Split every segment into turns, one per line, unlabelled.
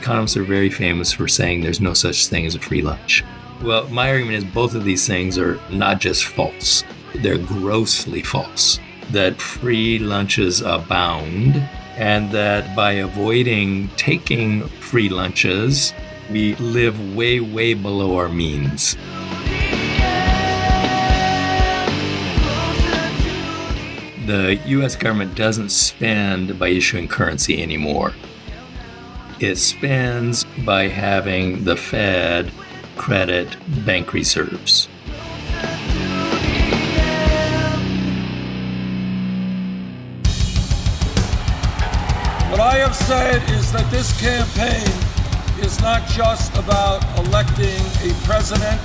economists are very famous for saying there's no such thing as a free lunch. Well, my argument is both of these things are not just false, they're grossly false. That free lunches abound, and that by avoiding taking free lunches, we live way, way below our means. The US government doesn't spend by issuing currency anymore. It spends by having the Fed credit bank reserves.
What I have said is that this campaign is not just about electing a president,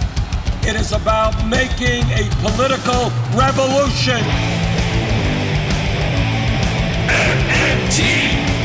it is about making a political revolution.
MMT!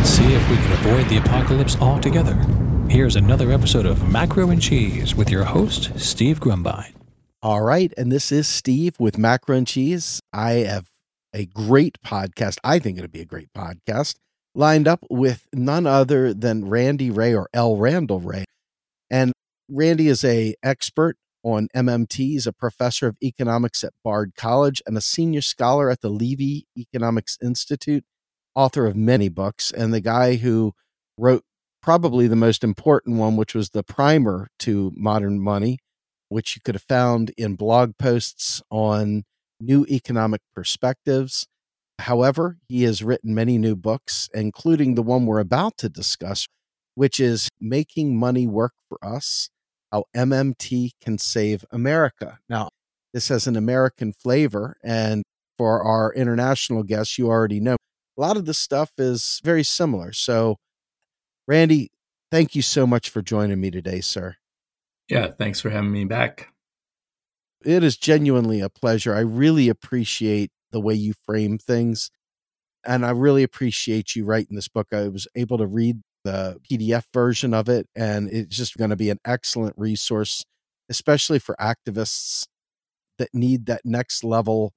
Let's see if we can avoid the apocalypse altogether. Here's another episode of Macro and Cheese with your host, Steve Grumbine.
All right. And this is Steve with Macro and Cheese. I have a great podcast. I think it'll be a great podcast lined up with none other than Randy Wray or L. Randall Wray. And Randy is a expert on MMT. He's a professor of economics at Bard College and a senior scholar at the Levy Economics Institute, author of many books, and the guy who wrote probably the most important one, which was the primer to modern money, which you could have found in blog posts on new economic perspectives. However, he has written many new books, including the one we're about to discuss, which is Making Money Work for Us How MMT Can Save America. Now, this has an American flavor. And for our international guests, you already know a lot of this stuff is very similar. So, Randy, thank you so much for joining me today, sir.
Yeah, thanks for having me back.
It is genuinely a pleasure. I really appreciate the way you frame things. And I really appreciate you writing this book. I was able to read the PDF version of it, and it's just going to be an excellent resource, especially for activists that need that next level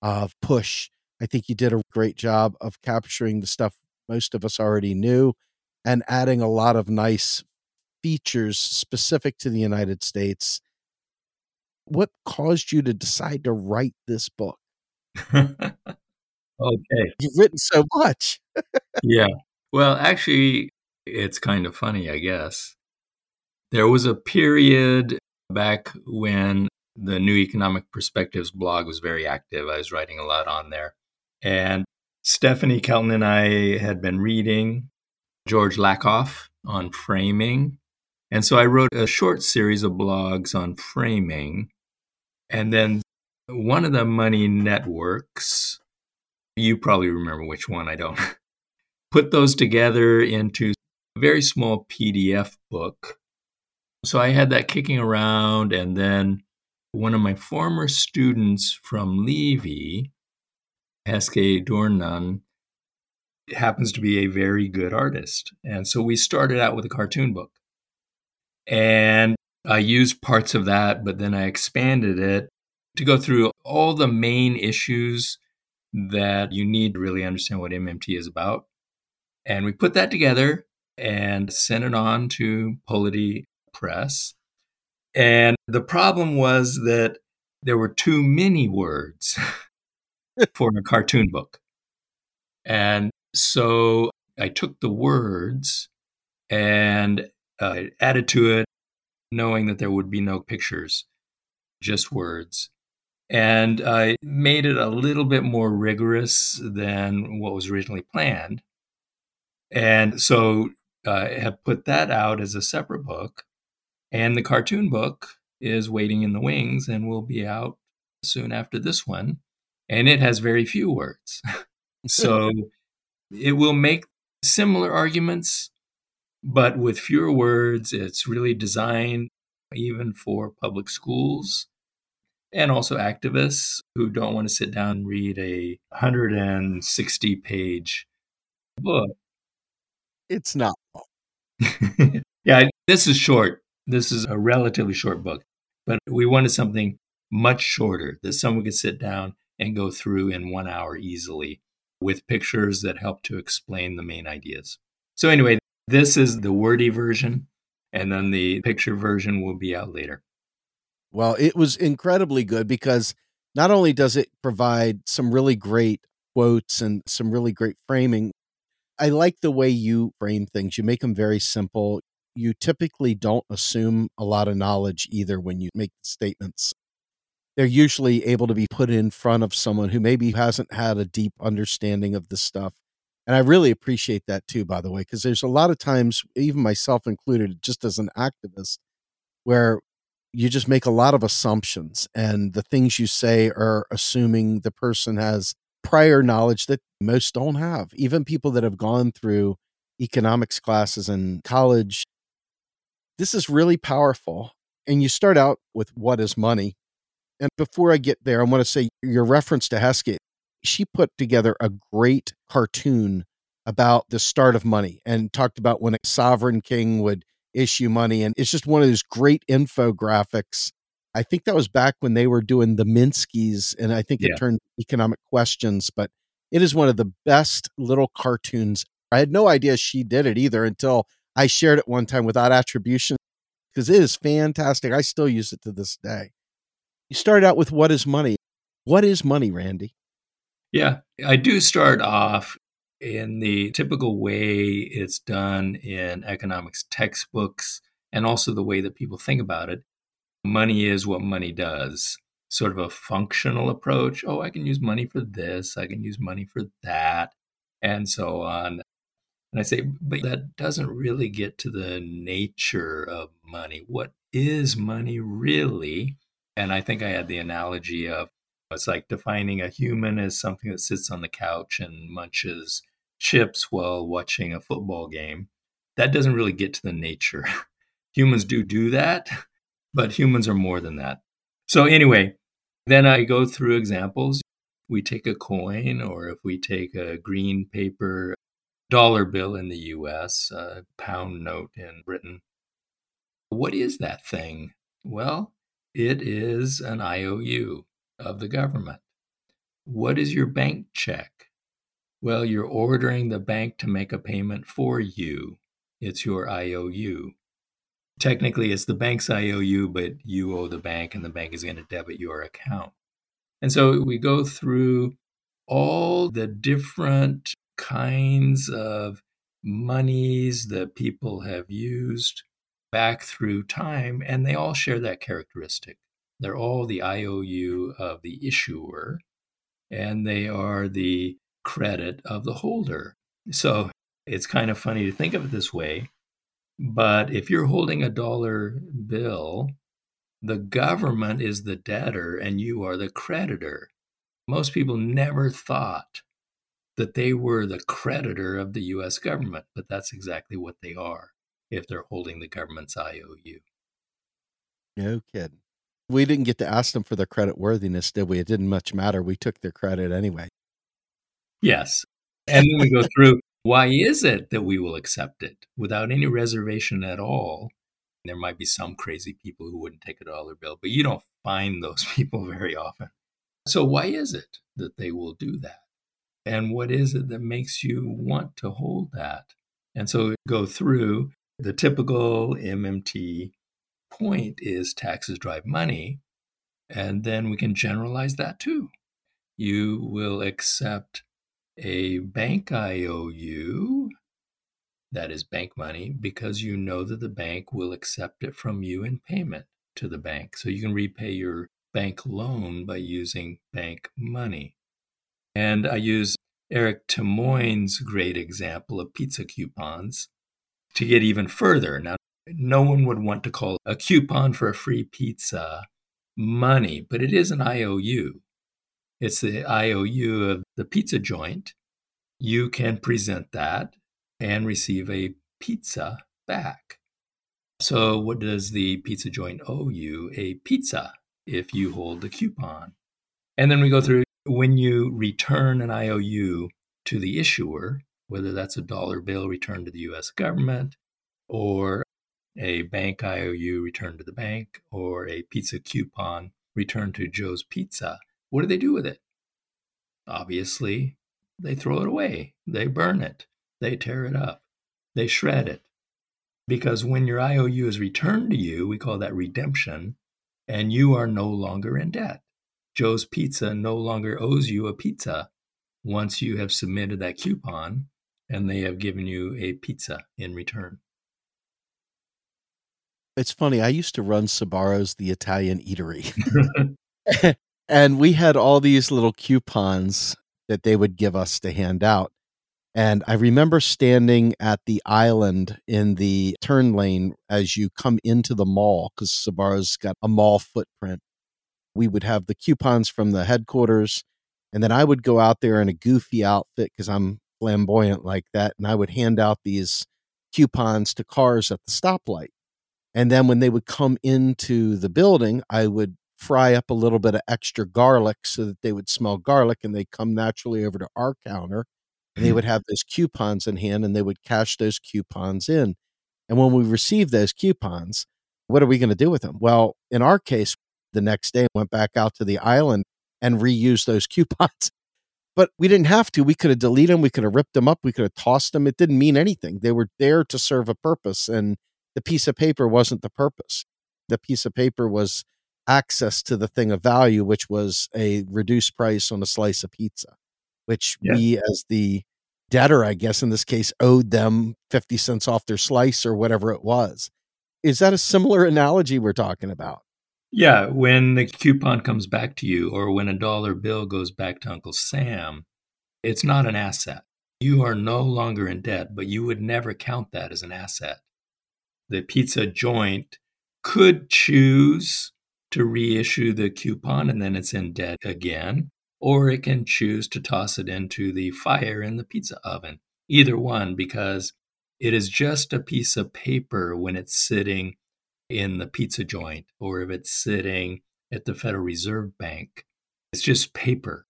of push. I think you did a great job of capturing the stuff most of us already knew and adding a lot of nice features specific to the United States. What caused you to decide to write this book?
okay.
You've written so much.
yeah. Well, actually, it's kind of funny, I guess. There was a period back when the New Economic Perspectives blog was very active. I was writing a lot on there. And Stephanie Kelton and I had been reading George Lakoff on framing. And so I wrote a short series of blogs on framing. And then one of the money networks, you probably remember which one, I don't, put those together into a very small PDF book. So I had that kicking around. And then one of my former students from Levy, Heske Dornan, happens to be a very good artist. And so we started out with a cartoon book. And I used parts of that, but then I expanded it to go through all the main issues that you need to really understand what MMT is about. And we put that together and sent it on to Polity Press. And the problem was that there were too many words for a cartoon book. And so I took the words and uh, added to it, knowing that there would be no pictures, just words. And I made it a little bit more rigorous than what was originally planned. And so I have put that out as a separate book. And the cartoon book is waiting in the wings and will be out soon after this one. And it has very few words. so it will make similar arguments, but with fewer words. It's really designed even for public schools and also activists who don't want to sit down and read a 160 page book.
It's not.
yeah, this is short. This is a relatively short book, but we wanted something much shorter that someone could sit down and go through in one hour easily with pictures that help to explain the main ideas. So, anyway, this is the wordy version, and then the picture version will be out later.
Well, it was incredibly good because not only does it provide some really great quotes and some really great framing, I like the way you frame things. You make them very simple. You typically don't assume a lot of knowledge either when you make statements. They're usually able to be put in front of someone who maybe hasn't had a deep understanding of the stuff. And I really appreciate that too, by the way, because there's a lot of times, even myself included, just as an activist, where you just make a lot of assumptions and the things you say are assuming the person has prior knowledge that most don't have even people that have gone through economics classes in college this is really powerful and you start out with what is money and before i get there i want to say your reference to hesketh she put together a great cartoon about the start of money and talked about when a sovereign king would issue money. And it's just one of those great infographics. I think that was back when they were doing the Minskys, and I think yeah. it turned economic questions, but it is one of the best little cartoons. I had no idea she did it either until I shared it one time without attribution because it is fantastic. I still use it to this day. You start out with what is money? What is money, Randy?
Yeah, I do start off in the typical way it's done in economics textbooks and also the way that people think about it. Money is what money does, sort of a functional approach. Oh, I can use money for this, I can use money for that, and so on. And I say, but that doesn't really get to the nature of money. What is money really? And I think I had the analogy of it's like defining a human as something that sits on the couch and munches chips while watching a football game. That doesn't really get to the nature. humans do do that, but humans are more than that. So, anyway, then I go through examples. We take a coin, or if we take a green paper dollar bill in the US, a pound note in Britain. What is that thing? Well, it is an IOU of the government. What is your bank check? Well, you're ordering the bank to make a payment for you. It's your IOU. Technically, it's the bank's IOU, but you owe the bank, and the bank is going to debit your account. And so we go through all the different kinds of monies that people have used back through time, and they all share that characteristic. They're all the IOU of the issuer, and they are the credit of the holder. So it's kind of funny to think of it this way. But if you're holding a dollar bill, the government is the debtor and you are the creditor. Most people never thought that they were the creditor of the US government, but that's exactly what they are if they're holding the government's IOU.
No kidding. We didn't get to ask them for their credit worthiness, did we? It didn't much matter. We took their credit anyway.
Yes. And then we go through why is it that we will accept it without any reservation at all? There might be some crazy people who wouldn't take a dollar bill, but you don't find those people very often. So, why is it that they will do that? And what is it that makes you want to hold that? And so, go through the typical MMT point is taxes drive money. And then we can generalize that too. You will accept a bank IOU, that is bank money, because you know that the bank will accept it from you in payment to the bank. So you can repay your bank loan by using bank money. And I use Eric Tymoigne's great example of pizza coupons to get even further. Now, no one would want to call a coupon for a free pizza money, but it is an IOU. It's the IOU of the pizza joint. You can present that and receive a pizza back. So, what does the pizza joint owe you? A pizza if you hold the coupon. And then we go through when you return an IOU to the issuer, whether that's a dollar bill returned to the US government or a bank IOU returned to the bank or a pizza coupon returned to Joe's Pizza, what do they do with it? Obviously, they throw it away, they burn it, they tear it up, they shred it. Because when your IOU is returned to you, we call that redemption, and you are no longer in debt. Joe's Pizza no longer owes you a pizza once you have submitted that coupon and they have given you a pizza in return.
It's funny. I used to run Sbarro's, the Italian eatery. and we had all these little coupons that they would give us to hand out. And I remember standing at the island in the turn lane as you come into the mall, because Sbarro's got a mall footprint. We would have the coupons from the headquarters, and then I would go out there in a goofy outfit because I'm flamboyant like that, and I would hand out these coupons to cars at the stoplight. And then when they would come into the building, I would fry up a little bit of extra garlic so that they would smell garlic and they'd come naturally over to our counter and they mm-hmm. would have those coupons in hand and they would cash those coupons in. And when we received those coupons, what are we going to do with them? Well, in our case, the next day went back out to the island and reused those coupons. But we didn't have to. We could have deleted them. We could have ripped them up. We could have tossed them. It didn't mean anything. They were there to serve a purpose. And the piece of paper wasn't the purpose. The piece of paper was access to the thing of value, which was a reduced price on a slice of pizza, which yeah. we, as the debtor, I guess in this case, owed them 50 cents off their slice or whatever it was. Is that a similar analogy we're talking about?
Yeah. When the coupon comes back to you or when a dollar bill goes back to Uncle Sam, it's not an asset. You are no longer in debt, but you would never count that as an asset the pizza joint could choose to reissue the coupon and then it's in debt again, or it can choose to toss it into the fire in the pizza oven. Either one, because it is just a piece of paper when it's sitting in the pizza joint or if it's sitting at the Federal Reserve Bank. It's just paper.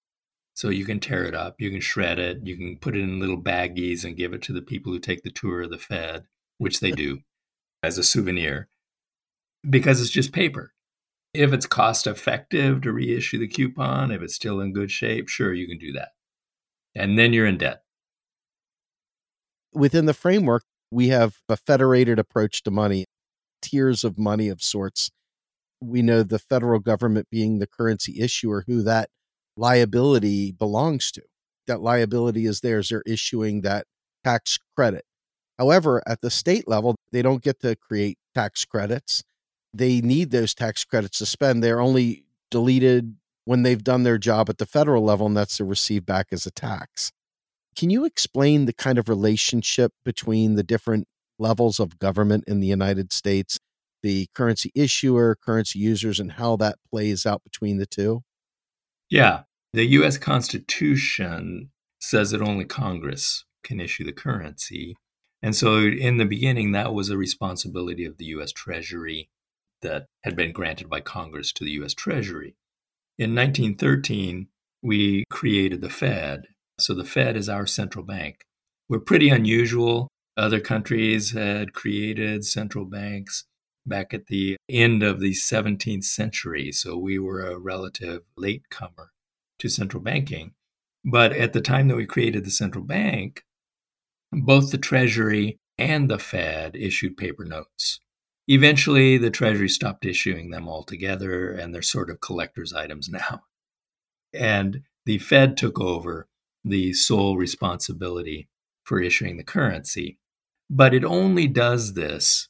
So you can tear it up, you can shred it, you can put it in little baggies and give it to the people who take the tour of the Fed, which they do as a souvenir because it's just paper. If it's cost effective to reissue the coupon, if it's still in good shape, sure, you can do that. And then you're in debt.
Within the framework, we have a federated approach to money, tiers of money of sorts. We know the federal government being the currency issuer, who that liability belongs to. That liability is theirs. They're issuing that tax credit. However, at the state level, they don't get to create tax credits. They need those tax credits to spend. They're only deleted when they've done their job at the federal level, and that's to receive back as a tax. Can you explain the kind of relationship between the different levels of government in the United States, the currency issuer, currency users, and how that plays out between the two?
Yeah. The US Constitution says that only Congress can issue the currency. And so, in the beginning, that was a responsibility of the US Treasury that had been granted by Congress to the US Treasury. In 1913, we created the Fed. So, the Fed is our central bank. We're pretty unusual. Other countries had created central banks back at the end of the 17th century. So, we were a relative latecomer to central banking. But at the time that we created the central bank, both the Treasury and the Fed issued paper notes. Eventually, the Treasury stopped issuing them altogether, and they're sort of collector's items now. And the Fed took over the sole responsibility for issuing the currency. But it only does this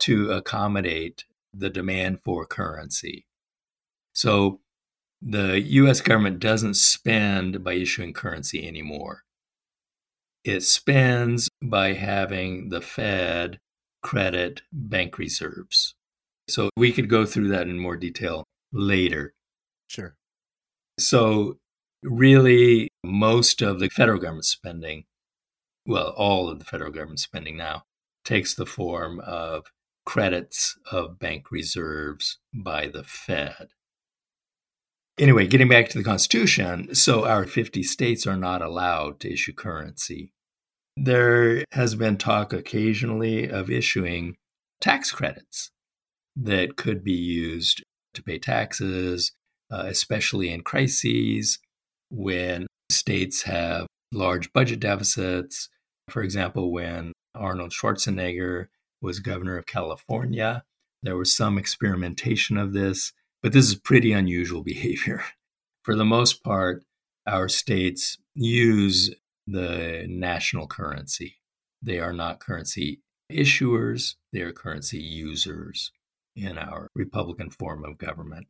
to accommodate the demand for currency. So the US government doesn't spend by issuing currency anymore. It spends by having the Fed credit bank reserves. So we could go through that in more detail later.
Sure.
So, really, most of the federal government spending well, all of the federal government spending now takes the form of credits of bank reserves by the Fed. Anyway, getting back to the Constitution, so our 50 states are not allowed to issue currency. There has been talk occasionally of issuing tax credits that could be used to pay taxes, uh, especially in crises when states have large budget deficits. For example, when Arnold Schwarzenegger was governor of California, there was some experimentation of this, but this is pretty unusual behavior. For the most part, our states use the national currency. They are not currency issuers, they are currency users in our Republican form of government.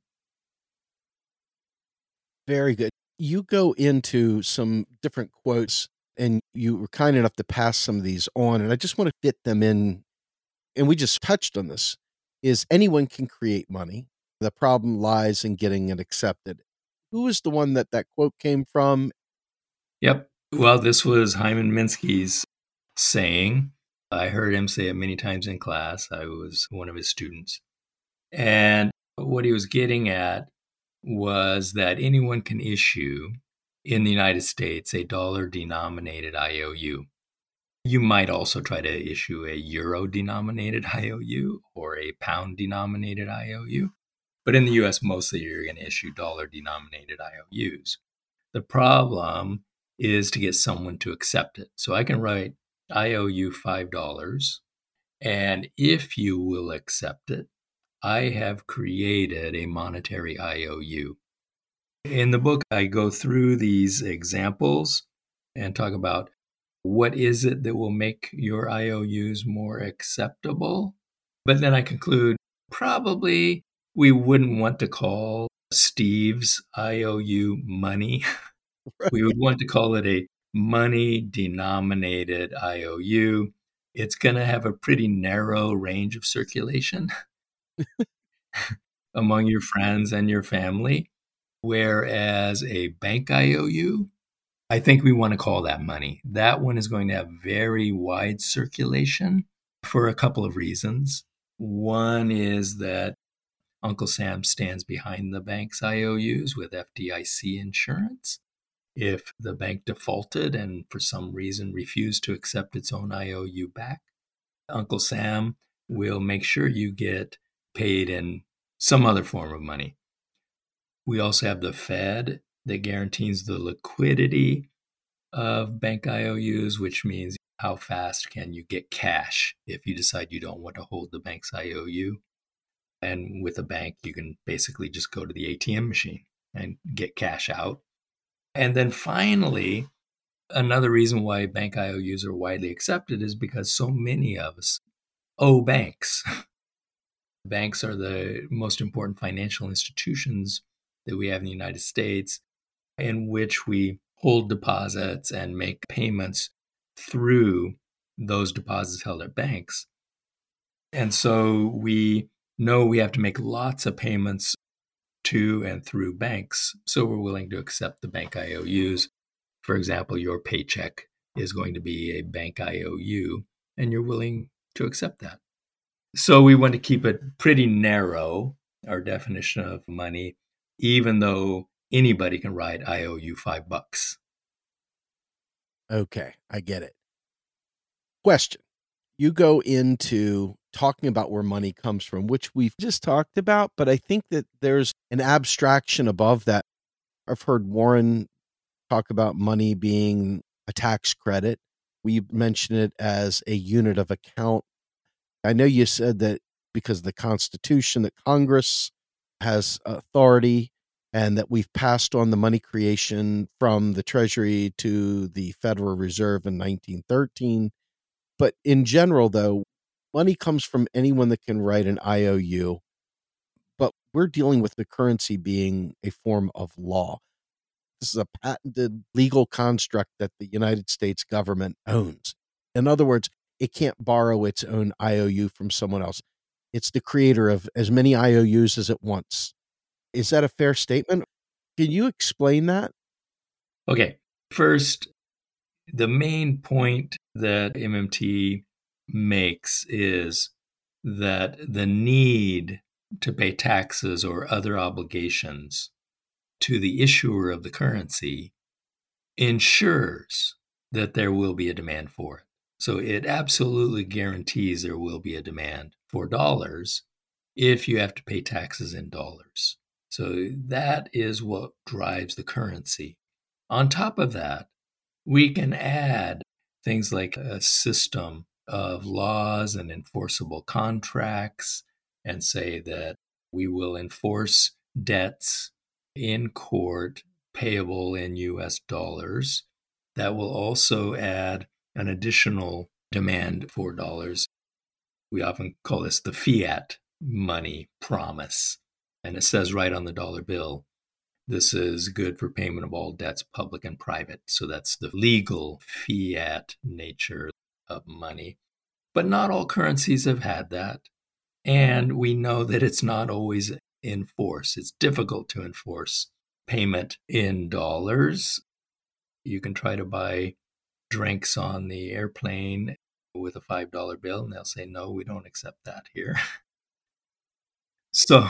Very good. You go into some different quotes and you were kind enough to pass some of these on, and I just want to fit them in. And we just touched on this is anyone can create money. The problem lies in getting it accepted. Who is the one that that quote came from?
Yep. Well, this was Hyman Minsky's saying. I heard him say it many times in class. I was one of his students. And what he was getting at was that anyone can issue in the United States a dollar denominated IOU. You might also try to issue a euro denominated IOU or a pound denominated IOU. But in the US, mostly you're going to issue dollar denominated IOUs. The problem is to get someone to accept it. So I can write IOU $5. And if you will accept it, I have created a monetary IOU. In the book, I go through these examples and talk about what is it that will make your IOUs more acceptable. But then I conclude probably we wouldn't want to call Steve's IOU money. Right. We would want to call it a money denominated IOU. It's going to have a pretty narrow range of circulation among your friends and your family. Whereas a bank IOU, I think we want to call that money. That one is going to have very wide circulation for a couple of reasons. One is that Uncle Sam stands behind the bank's IOUs with FDIC insurance. If the bank defaulted and for some reason refused to accept its own IOU back, Uncle Sam will make sure you get paid in some other form of money. We also have the Fed that guarantees the liquidity of bank IOUs, which means how fast can you get cash if you decide you don't want to hold the bank's IOU. And with a bank, you can basically just go to the ATM machine and get cash out. And then finally, another reason why bank IOUs are widely accepted is because so many of us owe banks. banks are the most important financial institutions that we have in the United States, mm-hmm. in which we hold deposits and make payments through those deposits held at banks. And so we know we have to make lots of payments to and through banks. So we're willing to accept the bank IOUs. For example, your paycheck is going to be a bank IOU, and you're willing to accept that. So we want to keep it pretty narrow, our definition of money, even though anybody can write I owe you five bucks.
Okay, I get it. Question. You go into talking about where money comes from, which we've just talked about, but I think that there's an abstraction above that. I've heard Warren talk about money being a tax credit. We mention it as a unit of account. I know you said that because of the Constitution, that Congress has authority and that we've passed on the money creation from the Treasury to the Federal Reserve in 1913. But in general, though, money comes from anyone that can write an IOU. But we're dealing with the currency being a form of law. This is a patented legal construct that the United States government owns. In other words, it can't borrow its own IOU from someone else. It's the creator of as many IOUs as it wants. Is that a fair statement? Can you explain that?
Okay. First, The main point that MMT makes is that the need to pay taxes or other obligations to the issuer of the currency ensures that there will be a demand for it. So it absolutely guarantees there will be a demand for dollars if you have to pay taxes in dollars. So that is what drives the currency. On top of that, we can add things like a system of laws and enforceable contracts and say that we will enforce debts in court payable in US dollars. That will also add an additional demand for dollars. We often call this the fiat money promise. And it says right on the dollar bill, this is good for payment of all debts, public and private. So that's the legal fiat nature of money. But not all currencies have had that. And we know that it's not always in force. It's difficult to enforce payment in dollars. You can try to buy drinks on the airplane with a $5 bill, and they'll say, no, we don't accept that here. so,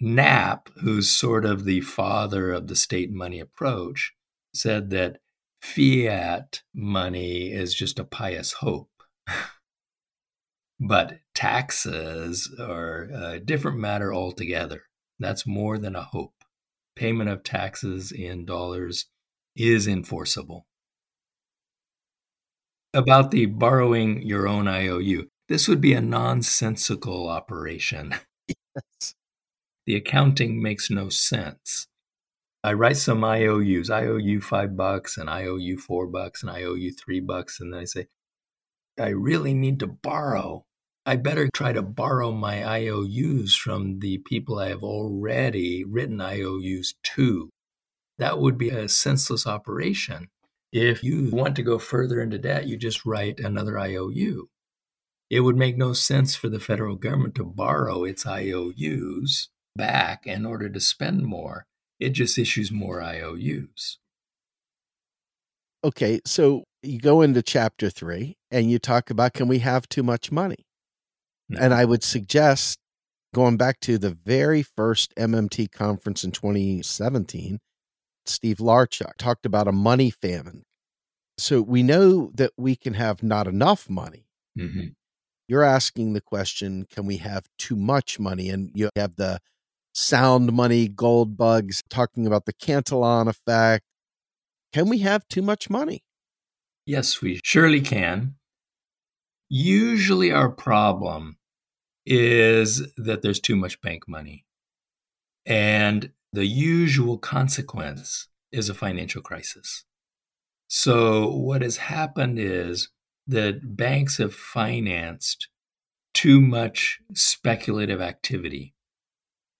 Knapp, who's sort of the father of the state money approach, said that fiat money is just a pious hope. but taxes are a different matter altogether. That's more than a hope. Payment of taxes in dollars is enforceable. About the borrowing your own IOU, this would be a nonsensical operation. Yes. The accounting makes no sense. I write some IOUs. I owe you five bucks, and I owe you four bucks, and I owe you three bucks. And then I say, I really need to borrow. I better try to borrow my IOUs from the people I have already written IOUs to. That would be a senseless operation. If you want to go further into debt, you just write another IOU. It would make no sense for the federal government to borrow its IOUs back in order to spend more. It just issues more IOUs.
Okay, so you go into chapter three and you talk about can we have too much money? No. And I would suggest going back to the very first MMT conference in 2017, Steve Larchuk talked about a money famine. So we know that we can have not enough money. Mm-hmm. You're asking the question can we have too much money? And you have the sound money gold bugs talking about the Cantillon effect. Can we have too much money?
Yes, we surely can. Usually, our problem is that there's too much bank money. And the usual consequence is a financial crisis. So, what has happened is that banks have financed too much speculative activity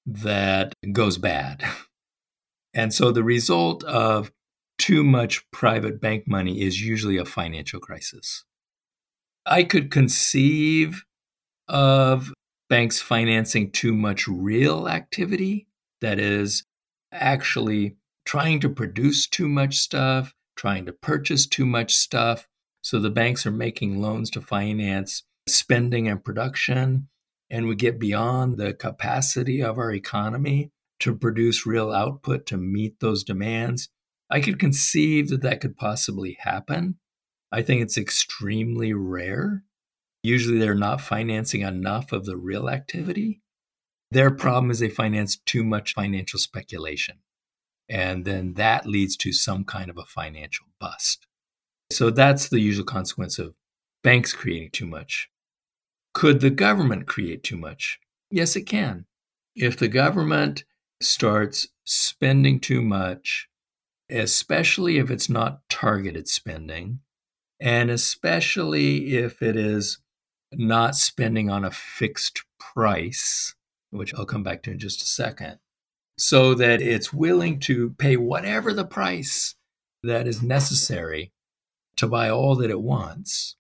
that goes bad. And so, the result of too much private bank money is usually a financial crisis. I could conceive of banks financing too much real activity that is actually trying to produce too much stuff, trying to purchase too much stuff. So the banks are making loans to finance spending and production. And we get beyond the capacity of our economy to produce real output to meet those demands. I could conceive that that could possibly happen. I think it's extremely rare. Usually they're not financing enough of the real activity. Their problem is they finance too much financial speculation. And then that leads to some kind of a financial bust. So that's the usual consequence of banks creating too much. Could the government create too much? Yes, it can. If the government starts spending too much, especially if it's not targeted spending, and especially if it is not spending on a fixed price, which I'll come back to in just a second, so that it's willing to pay whatever the price that is necessary to buy all that it wants,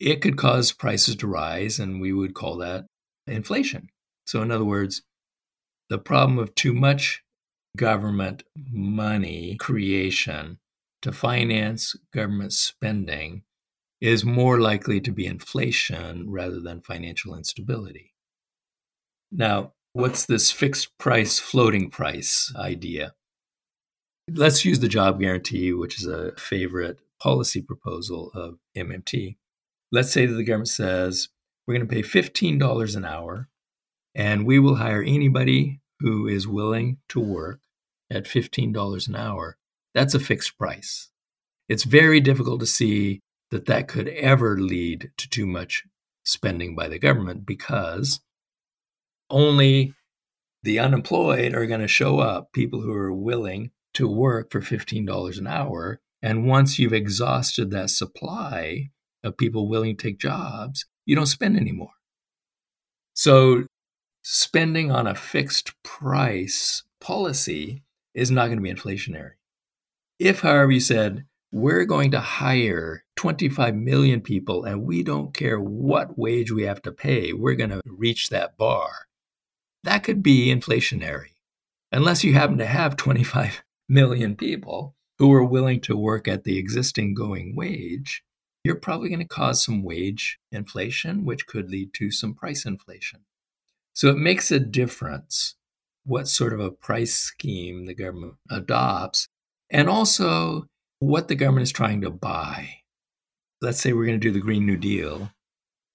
it could cause prices to rise, and we would call that inflation. So, in other words, the problem of too much government money creation to finance government spending is more likely to be inflation rather than financial instability. Now, what's this fixed price, floating price idea? Let's use the job guarantee, which is a favorite policy proposal of MMT. Let's say that the government says we're going to pay $15 an hour and we will hire anybody who is willing to work at $15 an hour. That's a fixed price. It's very difficult to see that that could ever lead to too much spending by the government because only the unemployed are going to show up, people who are willing to work for $15 an hour. And once you've exhausted that supply of people willing to take jobs, you don't spend anymore. So, spending on a fixed price policy is not going to be inflationary. If, however, you said, we're going to hire 25 million people and we don't care what wage we have to pay, we're going to reach that bar, that could be inflationary. Unless you happen to have 25 million people who are willing to work at the existing going wage, you're probably going to cause some wage inflation, which could lead to some price inflation. So it makes a difference what sort of a price scheme the government adopts, and also what the government is trying to buy. Let's say we're going to do the Green New Deal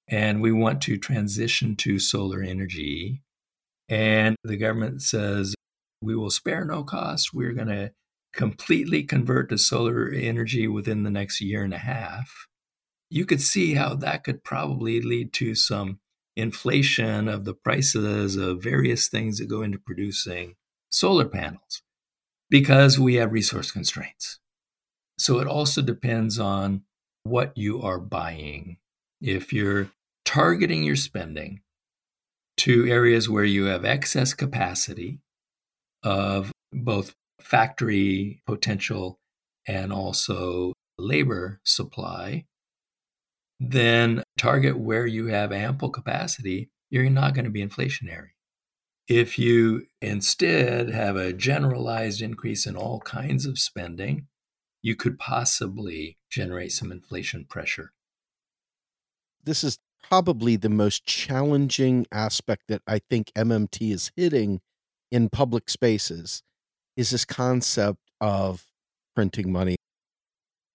and we want to transition to solar energy. And the government says, we will spare no cost. We're going to completely convert to solar energy within the next year and a half. You could see how that could probably lead to some inflation of the prices of various things that go into producing solar panels because we have resource constraints. So it also depends on what you are buying. If you're targeting your spending to areas where you have excess capacity of both factory potential and also labor supply, then target where you have ample capacity, you're not going to be inflationary. If you instead have a generalized increase in all kinds of spending, you could possibly generate some inflation pressure.
This is probably the most challenging aspect that I think MMT is hitting in public spaces is this concept of printing money.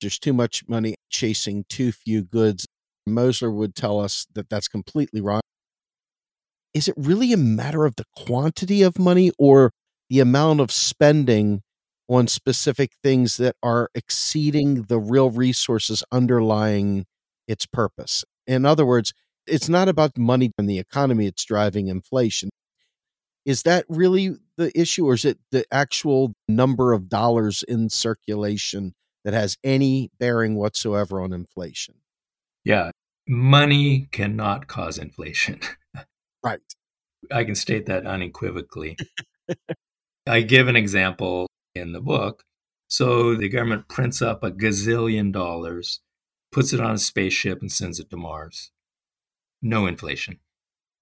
There's too much money chasing too few goods. Mosler would tell us that that's completely wrong. Is it really a matter of the quantity of money or the amount of spending on specific things that are exceeding the real resources underlying its purpose. In other words, it's not about money and the economy, it's driving inflation. Is that really the issue, or is it the actual number of dollars in circulation that has any bearing whatsoever on inflation?
Yeah, money cannot cause inflation.
right.
I can state that unequivocally. I give an example in the book. So the government prints up a gazillion dollars, puts it on a spaceship, and sends it to Mars. No inflation.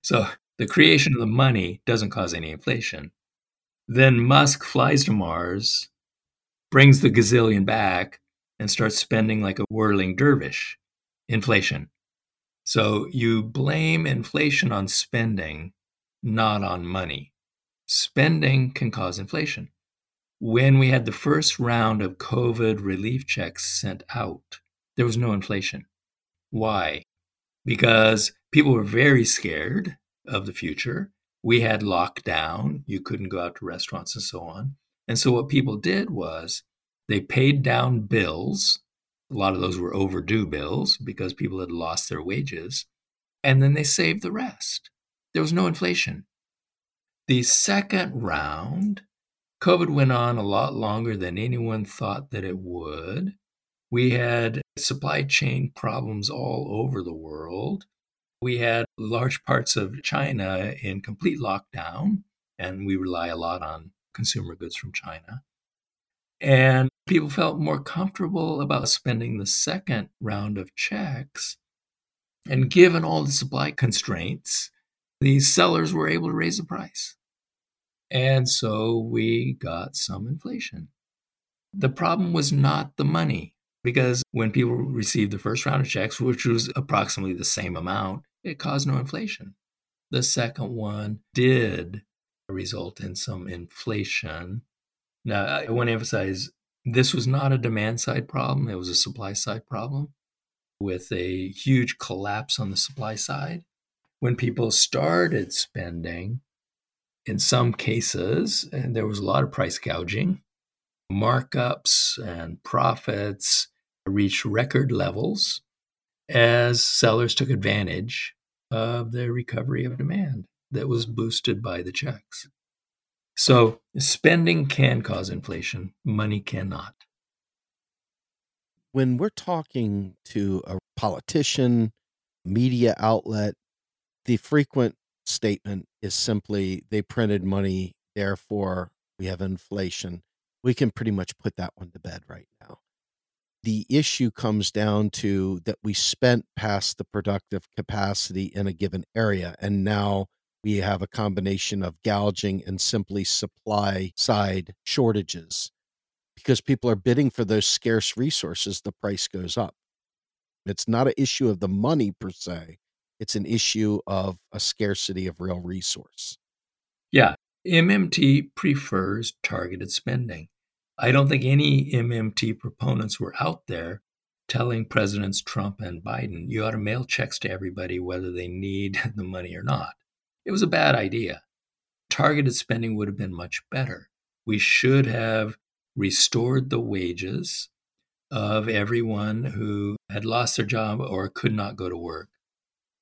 So the creation of the money doesn't cause any inflation. Then Musk flies to Mars, brings the gazillion back, and starts spending like a whirling dervish. Inflation. So you blame inflation on spending, not on money. Spending can cause inflation when we had the first round of COVID relief checks sent out, there was no inflation. Why? Because people were very scared of the future. We had lockdown, you couldn't go out to restaurants and so on. And so what people did was they paid down bills. A lot of those were overdue bills because people had lost their wages. And then they saved the rest. There was no inflation. The second round COVID went on a lot longer than anyone thought that it would. We had supply chain problems all over the world. We had large parts of China in complete lockdown, and we rely a lot on consumer goods from China. And people felt more comfortable about spending the second round of checks. And given all the supply constraints, these sellers were able to raise the price. And so we got some inflation. The problem was not the money, because when people received the first round of checks, which was approximately the same amount, it caused no inflation. The second one did result in some inflation. Now, I want to emphasize this was not a demand side problem, it was a supply side problem with a huge collapse on the supply side. When people started spending, in some cases, and there was a lot of price gouging, markups and profits reached record levels as sellers took advantage of the recovery of demand that was boosted by the checks. So, spending can cause inflation, money cannot.
When we're talking to a politician, media outlet, the frequent statement is simply they printed money, therefore we have inflation. We can pretty much put that one to bed right now. The issue comes down to that we spent past the productive capacity in a given area, and now we have a combination of gouging and simply supply side shortages. Because people are bidding for those scarce resources, the price goes up. It's not an issue of the money per se, it's an issue of a scarcity of real resource.
Yeah, MMT prefers targeted spending. I don't think any MMT proponents were out there telling Presidents Trump and Biden, you ought to mail checks to everybody whether they need the money or not. It was a bad idea. Targeted spending would have been much better. We should have restored the wages of everyone who had lost their job or could not go to work.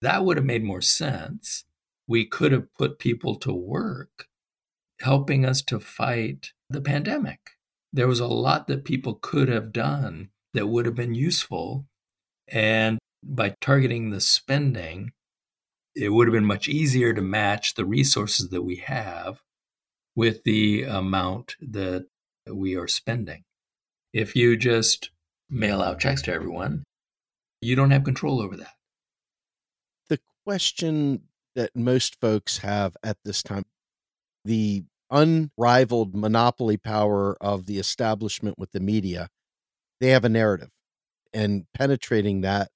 That would have made more sense. We could have put people to work helping us to fight the pandemic. There was a lot that people could have done that would have been useful. And by targeting the spending, it would have been much easier to match the resources that we have with the amount that we are spending. If you just mail out checks to everyone, you don't have control over that.
The question that most folks have at this time the unrivaled monopoly power of the establishment with the media, they have a narrative. And penetrating that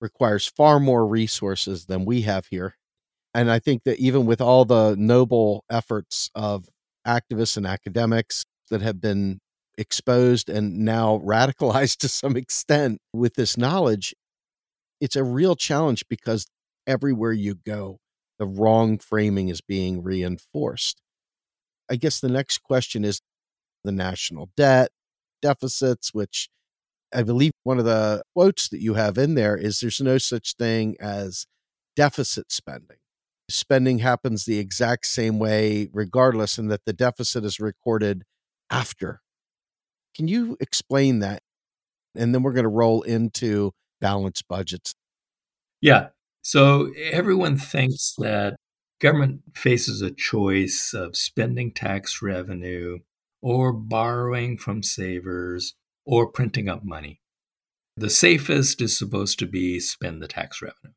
requires far more resources than we have here. And I think that even with all the noble efforts of activists and academics that have been exposed and now radicalized to some extent with this knowledge, it's a real challenge because everywhere you go, the wrong framing is being reinforced. I guess the next question is the national debt deficits, which I believe one of the quotes that you have in there is there's no such thing as deficit spending. Spending happens the exact same way, regardless, and that the deficit is recorded after. Can you explain that? And then we're going to roll into balanced budgets.
Yeah. So everyone thinks that government faces a choice of spending tax revenue or borrowing from savers or printing up money. The safest is supposed to be spend the tax revenue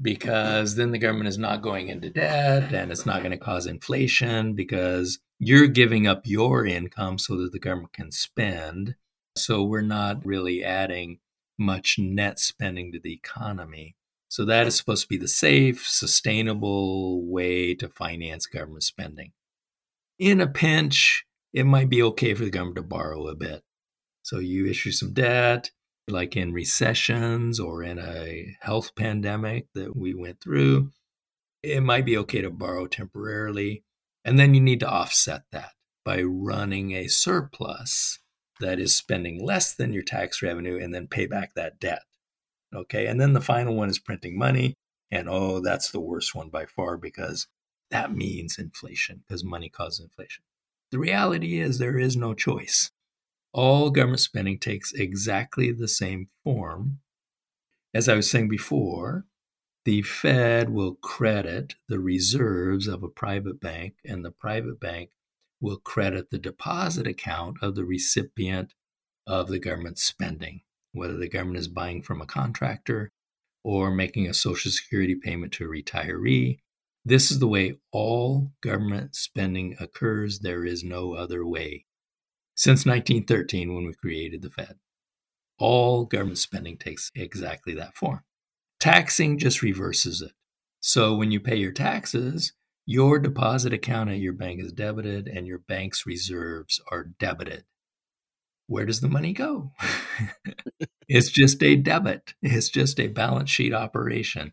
because then the government is not going into debt and it's not going to cause inflation because you're giving up your income so that the government can spend. So we're not really adding much net spending to the economy. So that is supposed to be the safe, sustainable way to finance government spending. In a pinch, it might be okay for the government to borrow a bit. So you issue some debt, like in recessions or in a health pandemic that we went through. It might be okay to borrow temporarily. And then you need to offset that by running a surplus that is spending less than your tax revenue and then pay back that debt. Okay. And then the final one is printing money. And oh, that's the worst one by far because that means inflation because money causes inflation. The reality is there is no choice. All government spending takes exactly the same form. As I was saying before, the Fed will credit the reserves of a private bank, and the private bank will credit the deposit account of the recipient of the government spending whether the government is buying from a contractor or making a Social Security payment to a retiree. This is the way all government spending occurs. There is no other way. since 1913 when we created the Fed. All government spending takes exactly that form. Taxing just reverses it. So when you pay your taxes, your deposit account at your bank is debited and your bank's reserves are debited. Where does the money go? it's just a debit, it's just a balance sheet operation.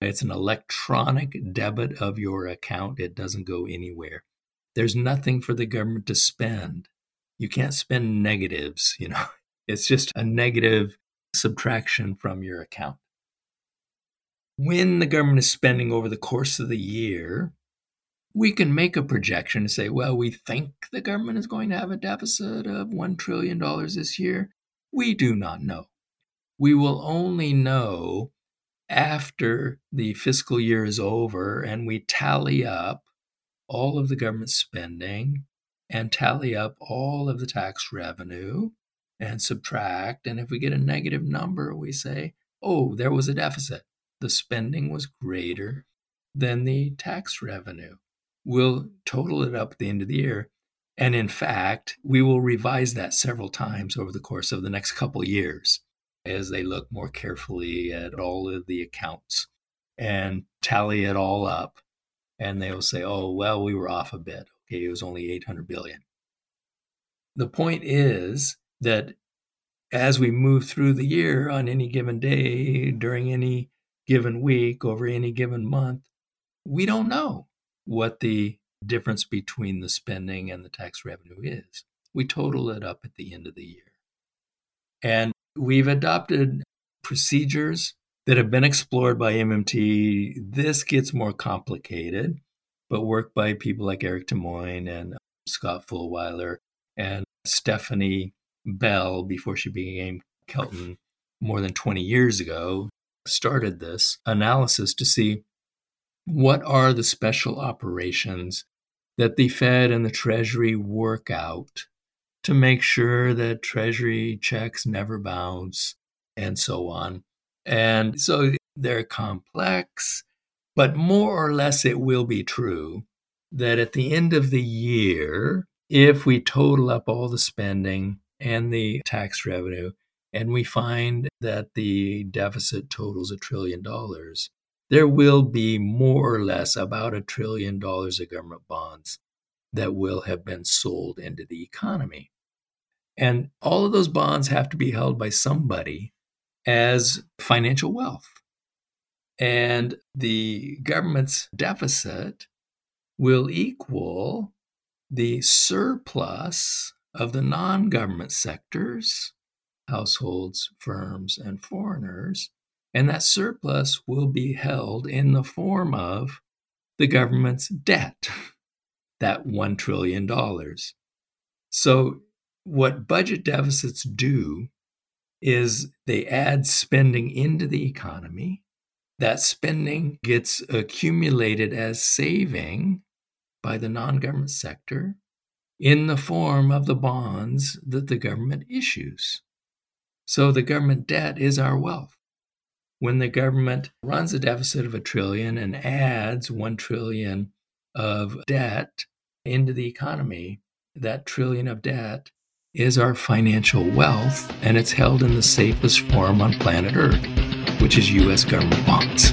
It's an electronic debit of your account. It doesn't go anywhere. There's nothing for the government to spend. You can't spend negatives, you know. It's just a negative subtraction from your account. When the government is spending over the course of the year, we can make a projection and say, well, we think the government is going to have a deficit of $1 trillion this year. We do not know. We will only know after the fiscal year is over and we tally up all of the government spending and tally up all of the tax revenue and subtract. And if we get a negative number, we say, oh, there was a deficit. The spending was greater than the tax revenue. We'll total it up at the end of the year. And in fact, we will revise that several times over the course of the next couple years as they look more carefully at all of the accounts and tally it all up. And they'll say, oh, well, we were off a bit. Okay, it was only 800 billion. The point is that as we move through the year on any given day, during any given week, over any given month, we don't know what the difference between the spending and the tax revenue is. We total it up at the end of the year. And we've adopted procedures that have been explored by MMT. This gets more complicated, but work by people like Eric Tymoigne and um, Scott Fullwiler and Stephanie Bell before she became Kelton more than 20 years ago started this analysis to see what are the special operations that the Fed and the Treasury work out to make sure that Treasury checks never bounce and so on. And so they're complex, but more or less it will be true that at the end of the year, if we total up all the spending and the tax revenue, and we find that the deficit totals a trillion dollars, there will be more or less about a trillion dollars of government bonds that will have been sold into the economy. And all of those bonds have to be held by somebody as financial wealth. And the government's deficit will equal the surplus of the non government sectors, households, firms, and foreigners and that surplus will be held in the form of the government's debt, that $1 trillion. So, what budget deficits do is they add spending into the economy. That spending gets accumulated as saving by the non government sector in the form of the bonds that the government issues. So, the government debt is our wealth when the government runs a deficit of a trillion and adds 1 trillion of debt into the economy, that trillion of debt is our financial wealth and it's held in the safest form on planet Earth, which is US government bonds.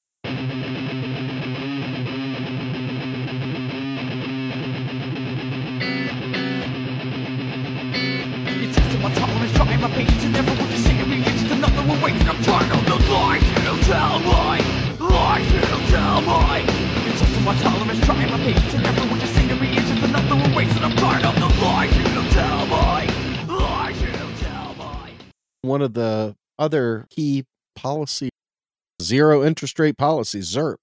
My and never I'm the lies tell me my tolerance trying my patience and I'm tired of the lies you tell me Lies you tell me
One of the other key policy zero interest rate policy, ZIRP.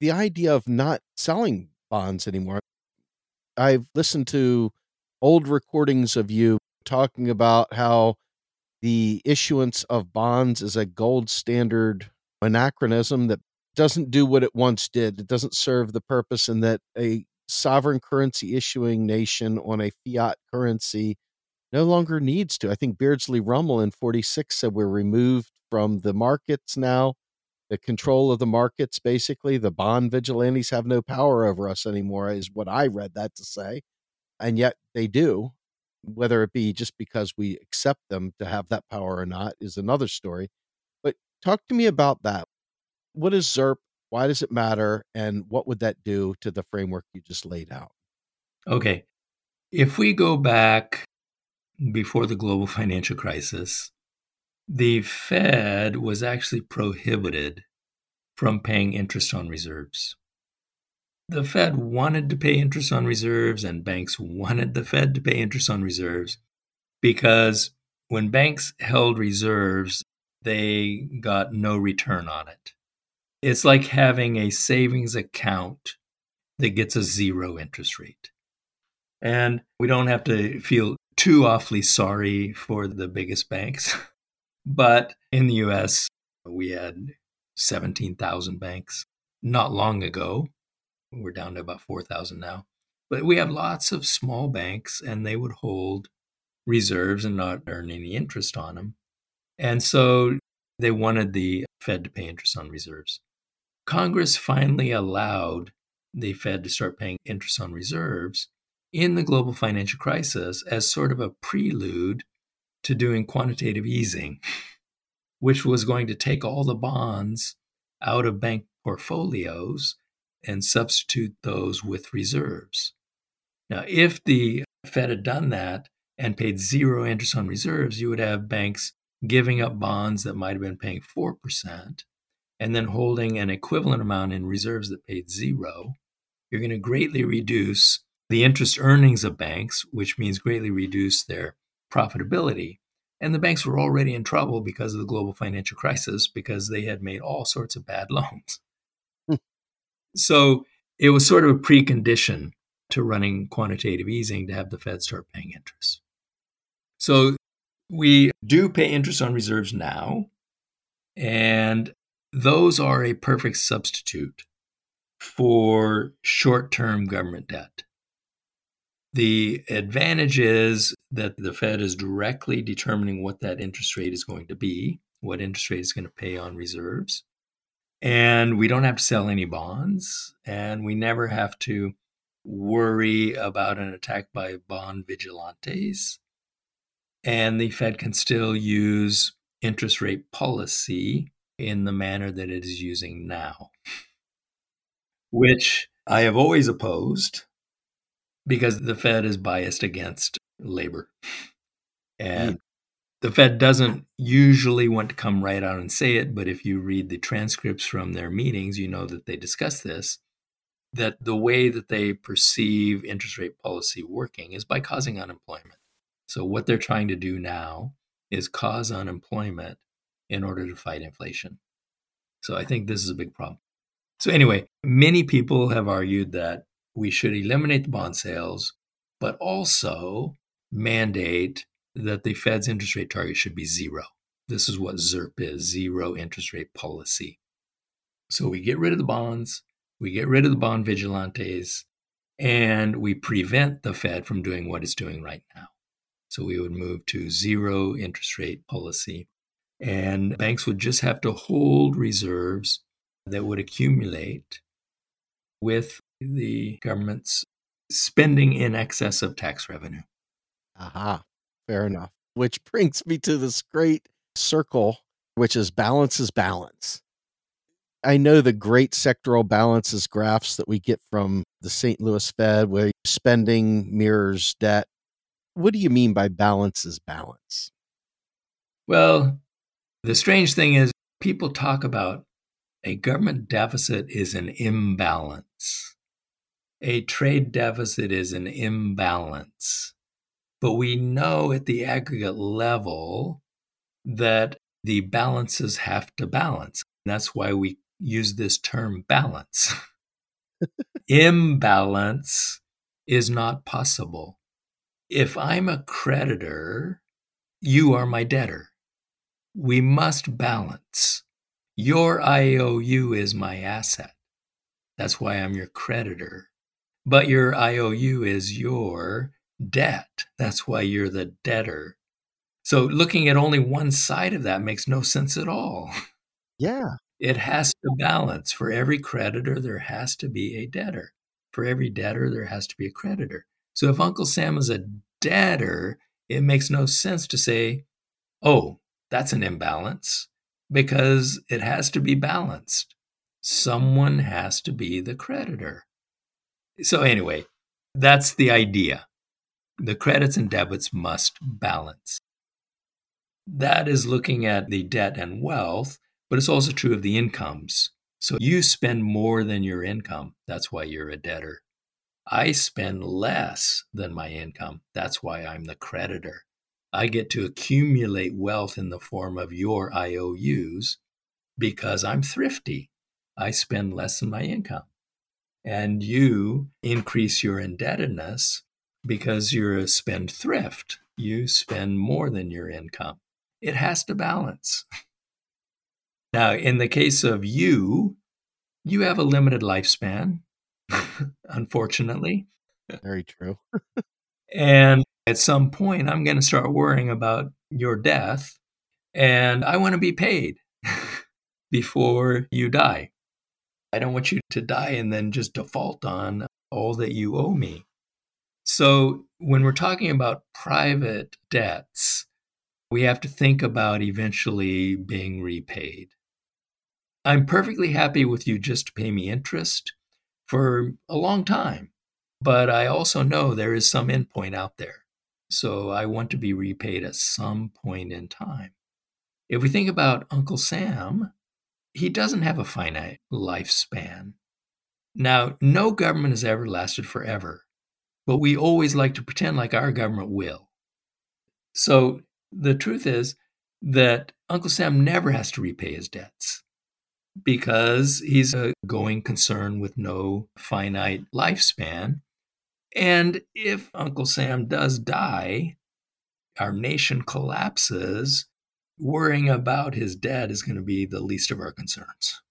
The idea of not selling bonds anymore. I've listened to old recordings of you talking about how the issuance of bonds is a gold standard anachronism that doesn't do what it once did. It doesn't serve the purpose, and that a sovereign currency issuing nation on a fiat currency no longer needs to. I think Beardsley Ruml in 46 said we're removed from the markets now, the control of the markets, basically. The bond vigilantes have no power over us anymore, is what I read that to say. And yet they do. Whether it be just because we accept them to have that power or not is another story. But talk to me about that. What is ZIRP? Why does it matter? And what would that do to the framework you just laid out?
Okay. If we go back before the global financial crisis, the Fed was actually prohibited from paying interest on reserves. The Fed wanted to pay interest on reserves, and banks wanted the Fed to pay interest on reserves because when banks held reserves, they got no return on it. It's like having a savings account that gets a zero interest rate. And we don't have to feel too awfully sorry for the biggest banks. But in the US, we had 17,000 banks not long ago. We're down to about 4,000 now. But we have lots of small banks, and they would hold reserves and not earn any interest on them. And so they wanted the Fed to pay interest on reserves. Congress finally allowed the Fed to start paying interest on reserves in the global financial crisis as sort of a prelude to doing quantitative easing, which was going to take all the bonds out of bank portfolios and substitute those with reserves. Now, if the Fed had done that and paid zero interest on reserves, you would have banks giving up bonds that might have been paying 4% and then holding an equivalent amount in reserves that paid zero. You're going to greatly reduce the interest earnings of banks, which means greatly reduce their profitability. And the banks were already in trouble because of the global financial crisis because they had made all sorts of bad loans. So it was sort of a precondition to running quantitative easing to have the Fed start paying interest. So we do pay interest on reserves now, and those are a perfect substitute for short term government debt. The advantage is that the Fed is directly determining what that interest rate is going to be, what interest rate is going to pay on reserves. And we don't have to sell any bonds, and we never have to worry about an attack by bond vigilantes. And the Fed can still use interest rate policy in the manner that it is using now, which I have always opposed because the Fed is biased against labor. And mm. The Fed doesn't usually want to come right out and say it, but if you read the transcripts from their meetings, you know that they discuss this that the way that they perceive interest rate policy working is by causing unemployment. So, what they're trying to do now is cause unemployment in order to fight inflation. So, I think this is a big problem. So, anyway, many people have argued that we should eliminate the bond sales, but also mandate that the Fed's interest rate target should be zero. This is what ZIRP is zero interest rate policy. So we get rid of the bonds, we get rid of the bond vigilantes, and we prevent the Fed from doing what it's doing right now. So we would move to zero interest rate policy. And banks would just have to hold reserves that would accumulate with the government's spending in excess of tax revenue.
Aha, fair enough. Which brings me to this great circle, which is balance is balance. I know the great sectoral balances graphs that we get from the St. Louis Fed, where spending mirrors debt. What do you mean by balance is balance?
Well, the strange thing is, people talk about a government deficit is an imbalance a trade deficit is an imbalance. But we know at the aggregate level that the balances have to balance. That's why we use this term balance. Imbalance is not possible. If I'm a creditor, you are my debtor. We must balance. Your IOU is my asset. That's why I'm your creditor. But your IOU is your debt. That's why you're the debtor. So looking at only one side of that makes no sense at all.
Yeah.
It has to balance. For every creditor, there has to be a debtor. For every debtor, there has to be a creditor. So if Uncle Sam is a debtor, it makes no sense to say, oh, that's an imbalance because it has to be balanced. Someone has to be the creditor. So, anyway, that's the idea. The credits and debits must balance. That is looking at the debt and wealth, but it's also true of the incomes. So, you spend more than your income. That's why you're a debtor. I spend less than my income. That's why I'm the creditor. I get to accumulate wealth in the form of your IOUs because I'm thrifty. I spend less than my income. And you increase your indebtedness because you're a spendthrift. You spend more than your income. It has to balance. Now, in the case of you, you have a limited lifespan, unfortunately.
Very true.
and at some point, I'm going to start worrying about your death, and I want to be paid before you die. I don't want you to die and then just default on all that you owe me. So, when we're talking about private debts, we have to think about eventually being repaid. I'm perfectly happy with you just to pay me interest for a long time, but I also know there is some endpoint out there. So I want to be repaid at some point in time. If we think about Uncle Sam, he doesn't have a finite lifespan. Now, no government has ever lasted forever, but we always like to pretend like our government will. So the truth is that Uncle Sam never has to repay his debts because he's a going concern with no finite lifespan. And if Uncle Sam does die, our nation collapses, worrying about his debt is going to be the least of our concerns.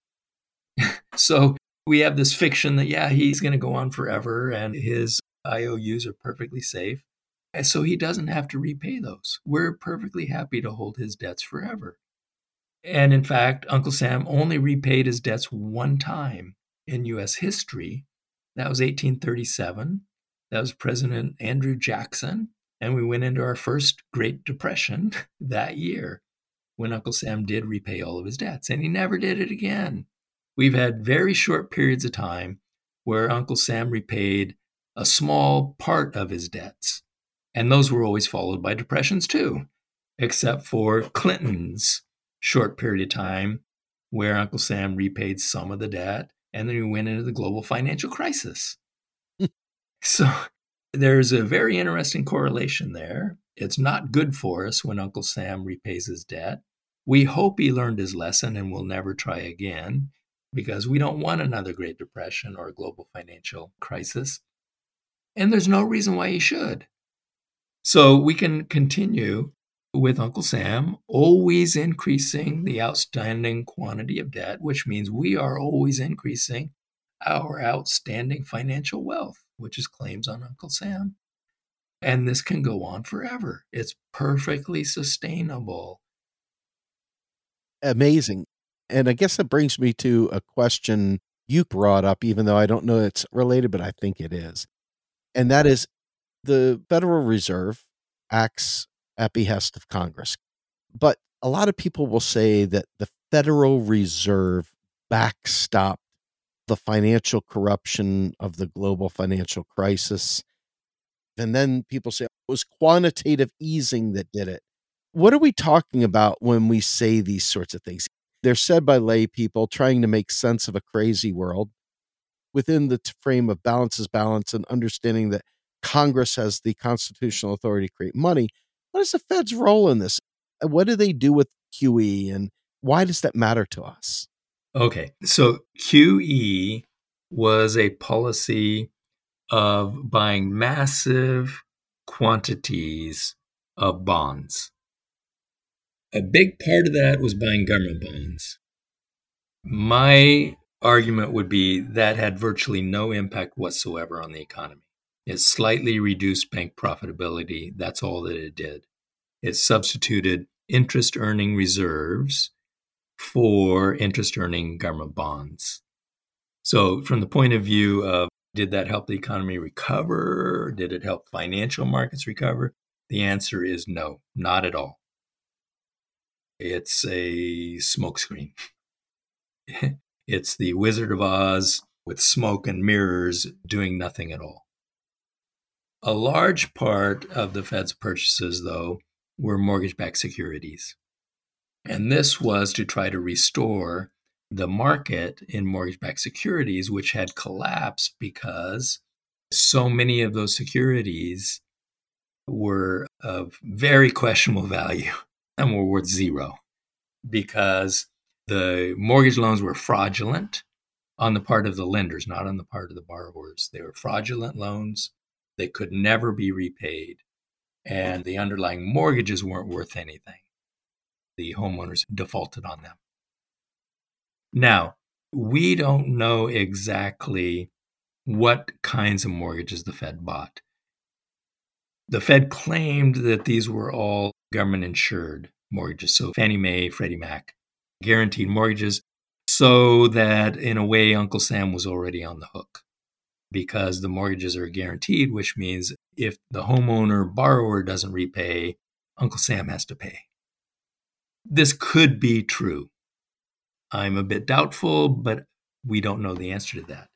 so we have this fiction that, yeah, he's going to go on forever and his IOUs are perfectly safe. And so he doesn't have to repay those. We're perfectly happy to hold his debts forever. And in fact, Uncle Sam only repaid his debts one time in US history. That was 1837. That was President Andrew Jackson. And we went into our first Great Depression that year when Uncle Sam did repay all of his debts. And he never did it again. We've had very short periods of time where Uncle Sam repaid a small part of his debts. And those were always followed by depressions too, except for Clinton's short period of time where Uncle Sam repaid some of the debt and then we went into the global financial crisis. So there's a very interesting correlation there. It's not good for us when Uncle Sam repays his debt. We hope he learned his lesson and will never try again because we don't want another Great Depression or a global financial crisis. And there's no reason why he should. So we can continue with Uncle Sam, always increasing the outstanding quantity of debt, which means we are always increasing our outstanding financial wealth which is claims on Uncle Sam. And this can go on forever. It's perfectly sustainable.
Amazing. And I guess that brings me to a question you brought up, even though I don't know it's related, but I think it is. And that is the Federal Reserve acts at behest of Congress. But a lot of people will say that the Federal Reserve backstopped the financial corruption of the global financial crisis. And then people say it was quantitative easing that did it. What are we talking about when we say these sorts of things? They're said by lay people trying to make sense of a crazy world within the frame of balance is balance and understanding that Congress has the constitutional authority to create money. What is the Fed's role in this? What do they do with QE and why does that matter to us?
Okay, so QE was a policy of buying massive quantities of bonds. A big part of that was buying government bonds. My argument would be that had virtually no impact whatsoever on the economy. It slightly reduced bank profitability. That's all that it did. It substituted interest earning reserves for interest earning government bonds. So, from the point of view of did that help the economy recover? Did it help financial markets recover? The answer is no, not at all. It's a smokescreen. it's the Wizard of Oz with smoke and mirrors doing nothing at all. A large part of the Fed's purchases, though, were mortgage backed securities. And this was to try to restore the market in mortgage backed securities, which had collapsed because so many of those securities were of very questionable value and were worth zero because the mortgage loans were fraudulent on the part of the lenders, not on the part of the borrowers. They were fraudulent loans. They could never be repaid. And the underlying mortgages weren't worth anything. The homeowners defaulted on them. Now, we don't know exactly what kinds of mortgages the Fed bought. The Fed claimed that these were all government insured mortgages, so Fannie Mae, Freddie Mac, guaranteed mortgages, so that in a way, Uncle Sam was already on the hook because the mortgages are guaranteed, which means if the homeowner borrower doesn't repay, Uncle Sam has to pay. This could be true. I'm a bit doubtful, but we don't know the answer to that.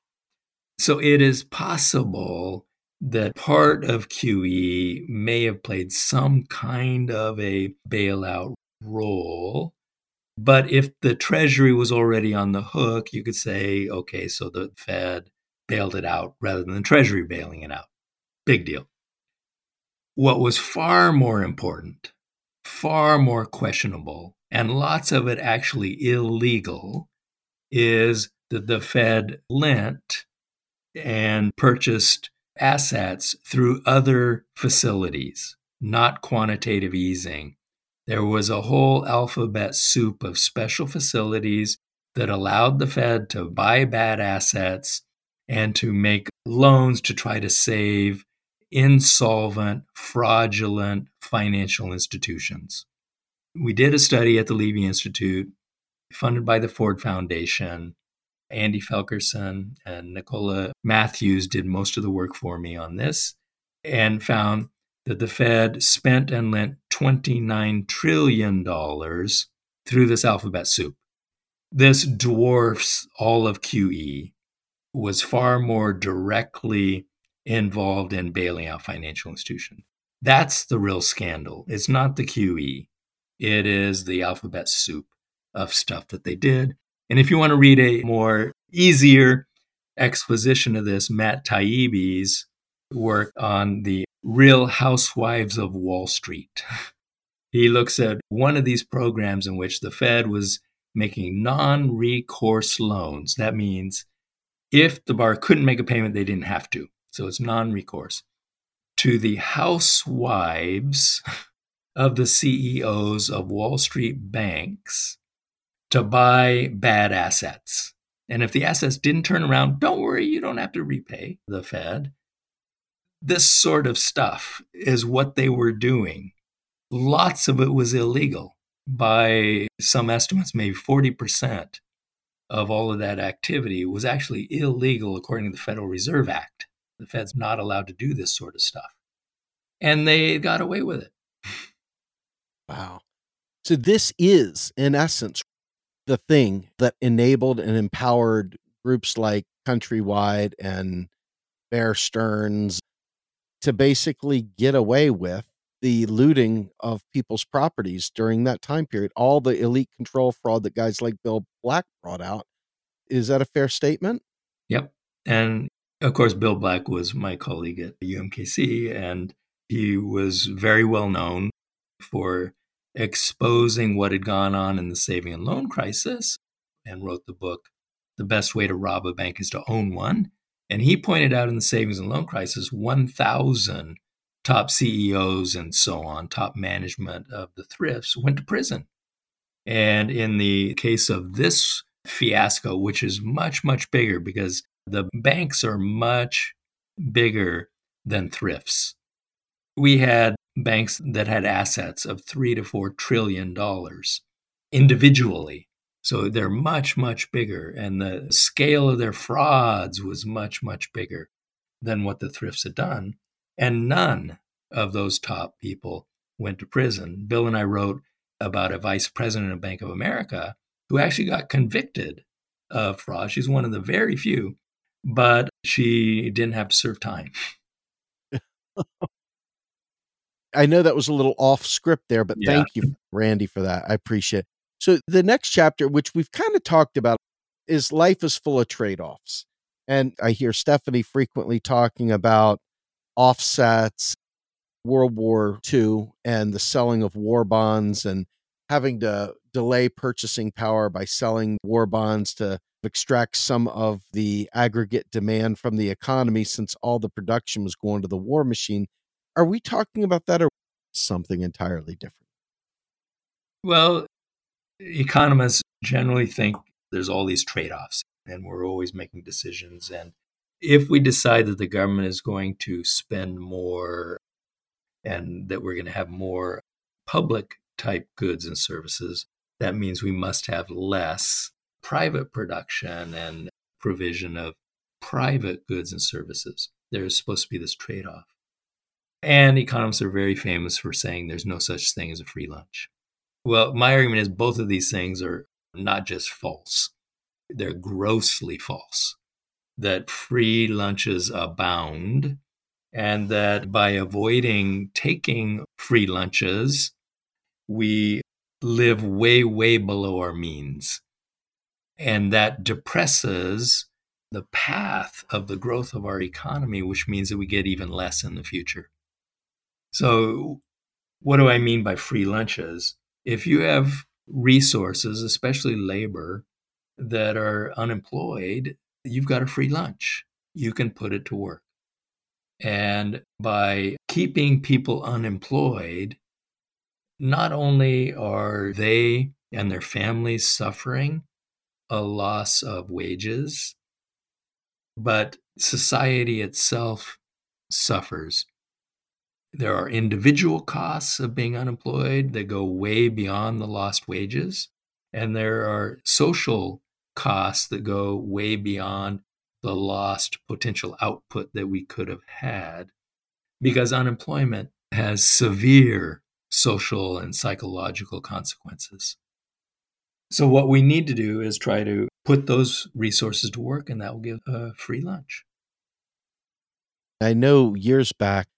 So it is possible that part of QE may have played some kind of a bailout role. But if the Treasury was already on the hook, you could say, okay, so the Fed bailed it out rather than the Treasury bailing it out. Big deal. What was far more important, far more questionable, and lots of it actually illegal, is that the Fed lent and purchased assets through other facilities, not quantitative easing. There was a whole alphabet soup of special facilities that allowed the Fed to buy bad assets and to make loans to try to save insolvent, fraudulent financial institutions. We did a study at the Levy Institute, funded by the Ford Foundation. Andy Felkerson and Nicola Matthews did most of the work for me on this and found that the Fed spent and lent $29 trillion through this alphabet soup. This dwarfs all of QE, was far more directly involved in bailing out financial institutions. That's the real scandal. It's not the QE. It is the alphabet soup of stuff that they did. And if you want to read a more easier exposition of this, Matt Taibbi's work on the real housewives of Wall Street. he looks at one of these programs in which the Fed was making non recourse loans. That means if the bar couldn't make a payment, they didn't have to. So it's non recourse to the housewives of the CEOs of Wall Street banks to buy bad assets. And if the assets didn't turn around, don't worry, you don't have to repay the Fed. This sort of stuff is what they were doing. Lots of it was illegal. By some estimates, maybe 40% of all of that activity was actually illegal according to the Federal Reserve Act. The Fed's not allowed to do this sort of stuff. And they got away with it.
Wow. So, this is, in essence, the thing that enabled and empowered groups like Countrywide and Bear Stearns to basically get away with the looting of people's properties during that time period. All the elite control fraud that guys like Bill Black brought out. Is that a fair statement?
Yep. And of course, Bill Black was my colleague at UMKC, and he was very well known for exposing what had gone on in the saving and loan crisis. and wrote the book, The Best Way to Rob a Bank is to Own One. And he pointed out in the savings and loan crisis 1,000 top CEOs and so on, top management of the thrifts went to prison. And in the case of this fiasco, which is much, much bigger because the banks are much bigger than thrifts. We had banks that had assets of three to four trillion dollars individually. So they're much, much bigger. And the scale of their frauds was much, much bigger than what the thrifts had done. And none of those top people went to prison. Bill and I wrote about a vice president of Bank of America who actually got convicted of fraud. She's one of the very few, but she didn't have to serve time.
I know that was a little off script there, but
Yeah.
thank you, Randy, for that. I appreciate it. So the next chapter, which we've kind of talked about, is life is full of trade-offs. And I hear Stephanie frequently talking about offsets, World War II, and the selling of war bonds and having to delay purchasing power by selling war bonds to extract some of the aggregate demand from the economy since all the production was going to the war machine. Are we talking about that or something entirely different?
Well, economists generally think there's all these trade offs, and we're always making decisions. And if we decide that the government is going to spend more and that we're going to have more public type goods and services, that means we must have less private production and provision of private goods and services. There's supposed to be this trade off. And economists are very famous for saying there's no such thing as a free lunch. Well, my argument is both of these things are not just false, they're grossly false. That free lunches abound, and that by avoiding taking free lunches, we live way, way below our means. And that depresses the path of the growth of our economy, which means that we get even less in the future. So, what do I mean by free lunches? If you have resources, especially labor, that are unemployed, you've got a free lunch. You can put it to work. And by keeping people unemployed, not only are they and their families suffering a loss of wages, but society itself suffers. There are individual costs of being unemployed that go way beyond the lost wages. And there are social costs that go way beyond the lost potential output that we could have had because unemployment has severe social and psychological consequences. So, what we need to do is try to put those resources to work, and that will give a free lunch.
I know years back,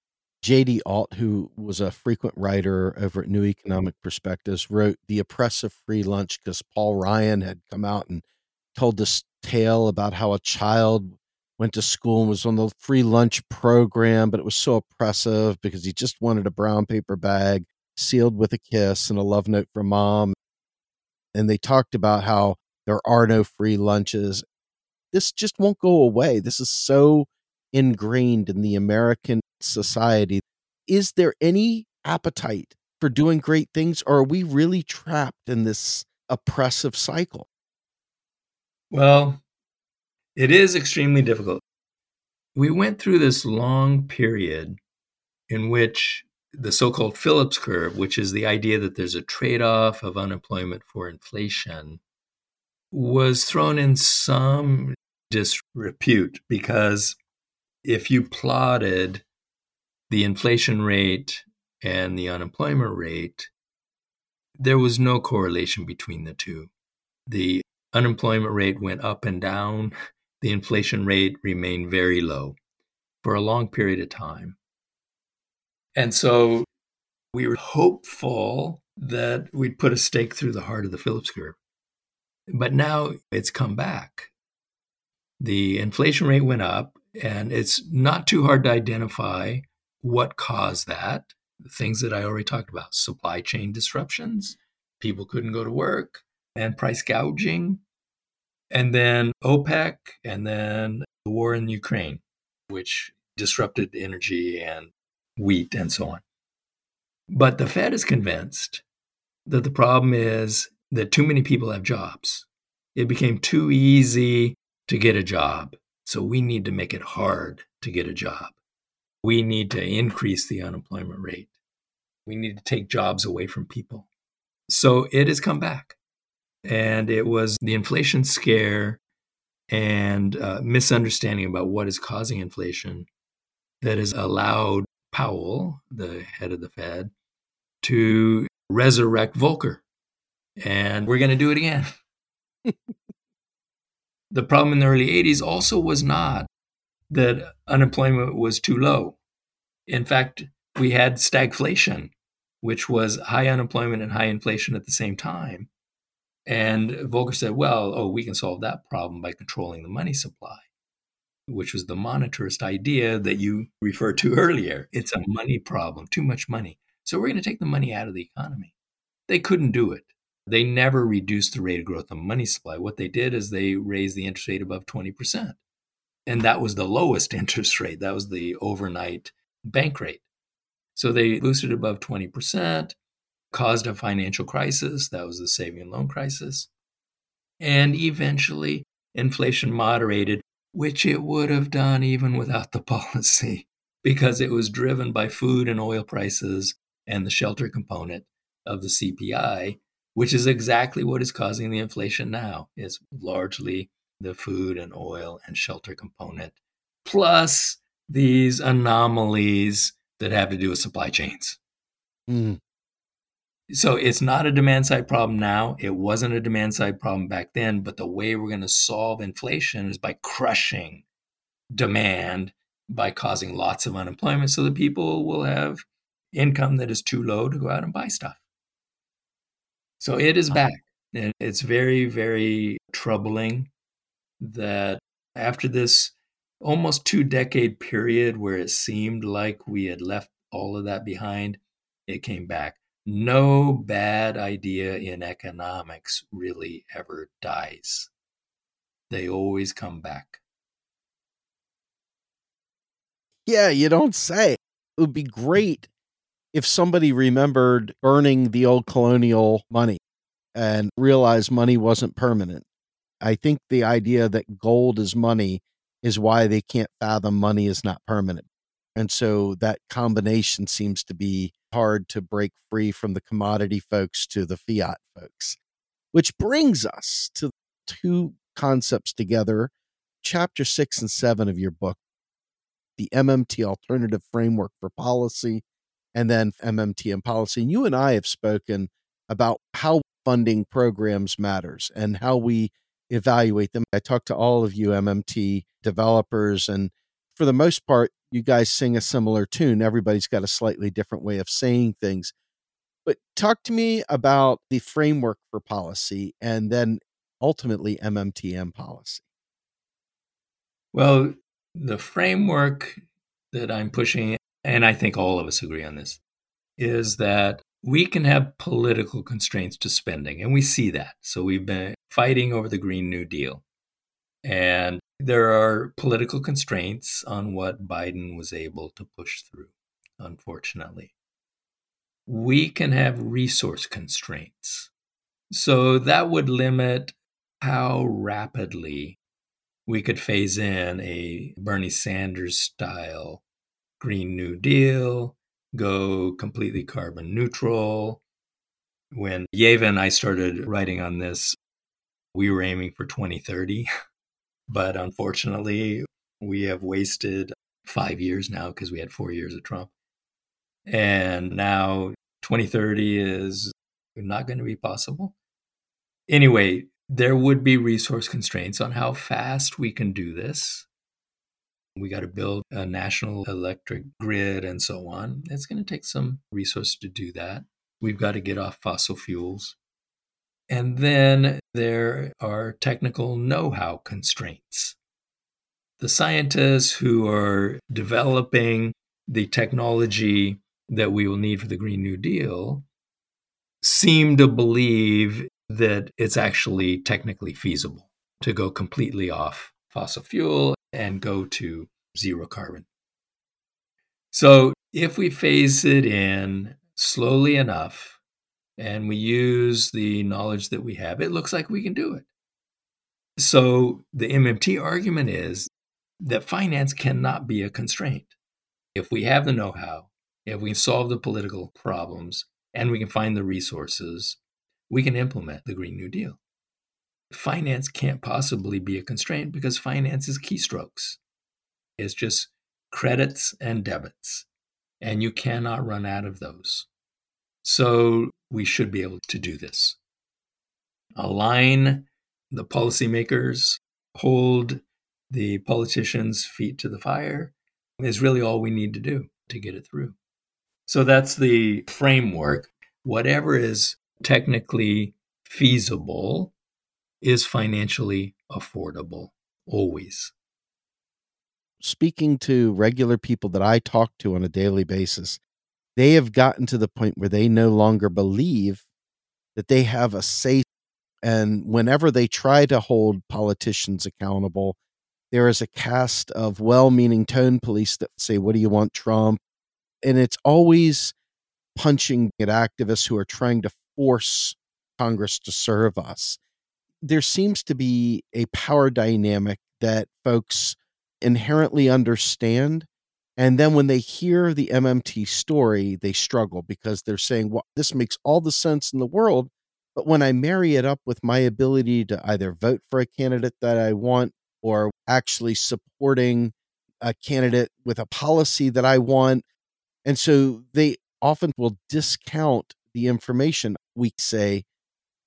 J.D. Alt, who was a frequent writer over at New Economic Perspectives, wrote The Oppressive Free Lunch because Paul Ryan had come out and told this tale about how a child went to school and was on the free lunch program, but it was so oppressive because he just wanted a brown paper bag sealed with a kiss and a love note from mom. And they talked about how there are no free lunches. This just won't go away. This is so ingrained in the American society. Is there any appetite for doing great things, or are we really trapped in this oppressive cycle?
Well, it is extremely difficult. We went through this long period in which the so called Phillips curve, which is the idea that there's a trade off of unemployment for inflation, was thrown in some disrepute because if you plotted the inflation rate and the unemployment rate, there was no correlation between the two. The unemployment rate went up and down, the inflation rate remained very low for a long period of time. And so we were hopeful that we'd put a stake through the heart of the Phillips curve. But now it's come back. The inflation rate went up, and it's not too hard to identify what caused that. Things that I already talked about supply chain disruptions, people couldn't go to work, and price gouging. And then OPEC, and then the war in Ukraine, which disrupted energy and wheat and so on. But the Fed is convinced that the problem is that too many people have jobs. It became too easy to get a job. So we need to make it hard to get a job. We need to increase the unemployment rate. We need to take jobs away from people. So it has come back. And it was the inflation scare and uh, misunderstanding about what is causing inflation that has allowed Powell, the head of the Fed, to resurrect Volcker. And we're going to do it again. the problem in the early 80s also was not that unemployment was too low. In fact, we had stagflation, which was high unemployment and high inflation at the same time. And Volcker said, well, oh, we can solve that problem by controlling the money supply, which was the monetarist idea that you referred to earlier. It's a money problem, too much money. So we're going to take the money out of the economy. They couldn't do it. They never reduced the rate of growth of money supply. What they did is they raised the interest rate above 20%. And that was the lowest interest rate. That was the overnight bank rate. So they boosted above 20%, caused a financial crisis. That was the saving and loan crisis. And eventually, inflation moderated, which it would have done even without the policy, because it was driven by food and oil prices and the shelter component of the CPI, which is exactly what is causing the inflation now. It's largely the food and oil and shelter component, plus these anomalies that have to do with supply chains.
Mm.
So it's not a demand side problem now. It wasn't a demand side problem back then. But the way we're going to solve inflation is by crushing demand by causing lots of unemployment so that people will have income that is too low to go out and buy stuff. So it is back. And it's very, very troubling that after this almost two decade period where it seemed like we had left all of that behind, it came back. No bad idea in economics really ever dies, they always come back.
Yeah, you don't say. It would be great if somebody remembered earning the old colonial money and realized money wasn't permanent. I think the idea that gold is money is why they can't fathom money is not permanent. And so that combination seems to be hard to break free from the commodity folks to the fiat folks, which brings us to two concepts together. Chapter six and seven of your book, the MMT alternative framework for policy and then MMTM policy. And you and I have spoken about how funding programs matters and how we evaluate them. I talked to all of you MMT developers, and for the most part, you guys sing a similar tune. Everybody's got a slightly different way of saying things. But talk to me about the framework for policy and then ultimately MMTM policy.
Well, the framework that I'm pushing and I think all of us agree on this, is that we can have political constraints to spending, and we see that. So we've been fighting over the Green New Deal. And there are political constraints on what Biden was able to push through, unfortunately. We can have resource constraints. So that would limit how rapidly we could phase in a Bernie Sanders style Green New Deal, go completely carbon neutral. When Yeva and I started writing on this, we were aiming for 2030. But unfortunately, we have wasted five years now because we had four years of Trump. And now 2030 is not going to be possible. Anyway, there would be resource constraints on how fast we can do this. We got to build a national electric grid and so on. It's going to take some resources to do that. We've got to get off fossil fuels. And then there are technical know how constraints. The scientists who are developing the technology that we will need for the Green New Deal seem to believe that it's actually technically feasible to go completely off fossil fuel and go to zero carbon. So if we phase it in slowly enough and we use the knowledge that we have, it looks like we can do it. So the MMT argument is that finance cannot be a constraint. If we have the know how, if we can solve the political problems, and we can find the resources, we can implement the Green New Deal. Finance can't possibly be a constraint because finance is keystrokes. It's just credits and debits, and you cannot run out of those. So we should be able to do this. Align the policymakers, hold the politicians' feet to the fire is really all we need to do to get it through. So that's the framework. Whatever is technically feasible is financially affordable, always.
Speaking to regular people that I talk to on a daily basis, they have gotten to the point where they no longer believe that they have a say. And whenever they try to hold politicians accountable, there is a cast of well meaning tone police that say, What do you want, Trump? And it's always punching at activists who are trying to force Congress to serve us. There seems to be a power dynamic that folks inherently understand. And then when they hear the MMT story, they struggle because they're saying, well, this makes all the sense in the world. But when I marry it up with my ability to either vote for a candidate that I want or actually supporting a candidate with a policy that I want. And so they often will discount the information. We say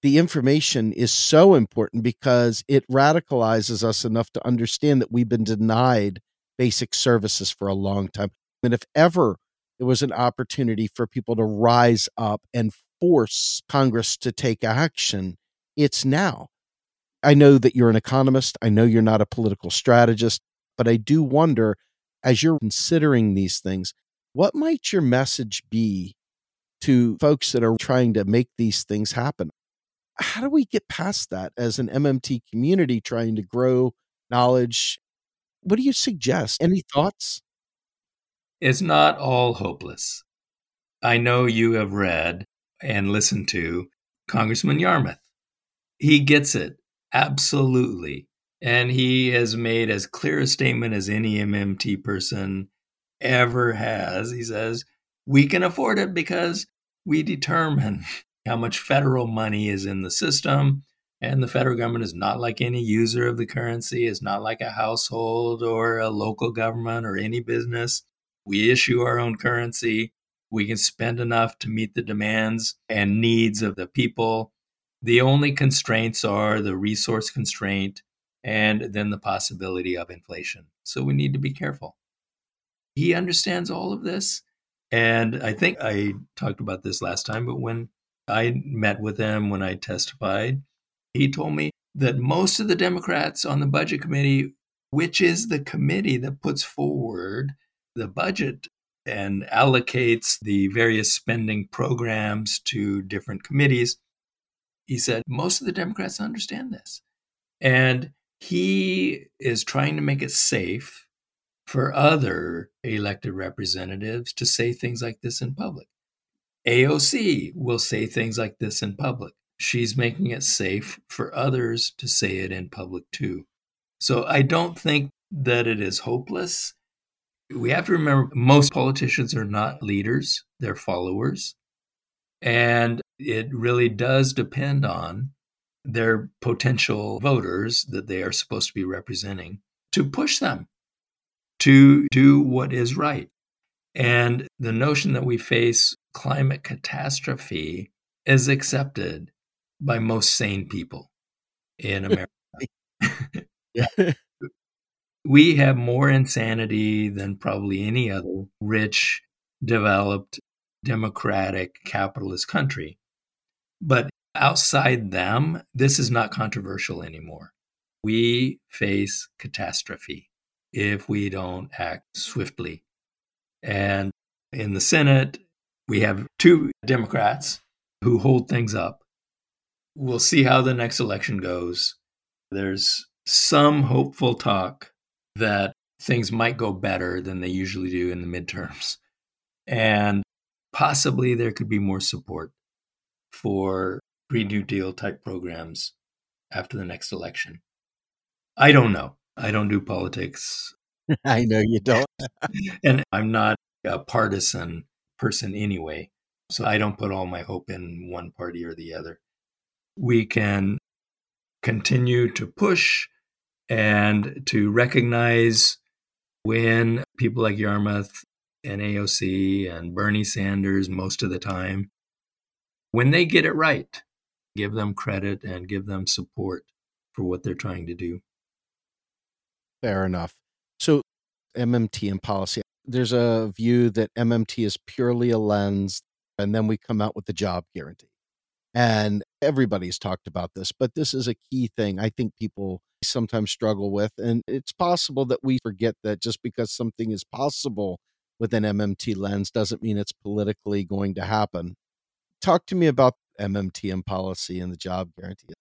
the information is so important because it radicalizes us enough to understand that we've been denied basic services for a long time. And if ever there was an opportunity for people to rise up and force Congress to take action, it's now. I know that you're an economist. I know you're not a political strategist, but I do wonder as you're considering these things, what might your message be to folks that are trying to make these things happen? How do we get past that as an MMT community trying to grow knowledge? What do you suggest? Any thoughts?
It's not all hopeless. I know you have read and listened to Congressman Yarmuth. He gets it. Absolutely. And he has made as clear a statement as any MMT person ever has. He says, we can afford it because we determine how much federal money is in the system. And the federal government is not like any user of the currency, is not like a household or a local government or any business. We issue our own currency. We can spend enough to meet the demands and needs of the people. The only constraints are the resource constraint and then the possibility of inflation. So we need to be careful. He understands all of this. And I think I talked about this last time, but when I met with him, when I testified, he told me that most of the Democrats on the budget committee, which is the committee that puts forward the budget and allocates the various spending programs to different committees, he said most of the Democrats understand this. And he is trying to make it safe for other elected representatives to say things like this in public. AOC will say things like this in public. She's making it safe for others to say it in public too. So I don't think that it is hopeless. We have to remember most politicians are not leaders, they're followers. And it really does depend on their potential voters that they are supposed to be representing to push them to do what is right. And the notion that we face climate catastrophe is accepted by most sane people in America. we have more insanity than probably any other rich, developed, democratic, capitalist country. But outside them, this is not controversial anymore. We face catastrophe if we don't act swiftly. And in the Senate, we have two Democrats who hold things up. We'll see how the next election goes. there's some hopeful talk that things might go better than they usually do in the midterms. And possibly there could be more support for Green New Deal type programs after the next election. I don't know. I don't do politics.
I know you don't.
and I'm not a partisan person anyway. So I don't put all my hope in one party or the other. We can continue to push and to recognize when people like Yarmuth and AOC and Bernie Sanders, most of the time, when they get it right, give them credit and give them support for what they're trying to do.
Fair enough. So, MMT and policy, there's a view that MMT is purely a lens, and then we come out with the job guarantee. And everybody's talked about this, but this is a key thing I think people sometimes struggle with. And it's possible that we forget that just because something is possible with an MMT lens doesn't mean it's politically going to happen. Talk to me about MMT and policy and the job guarantee.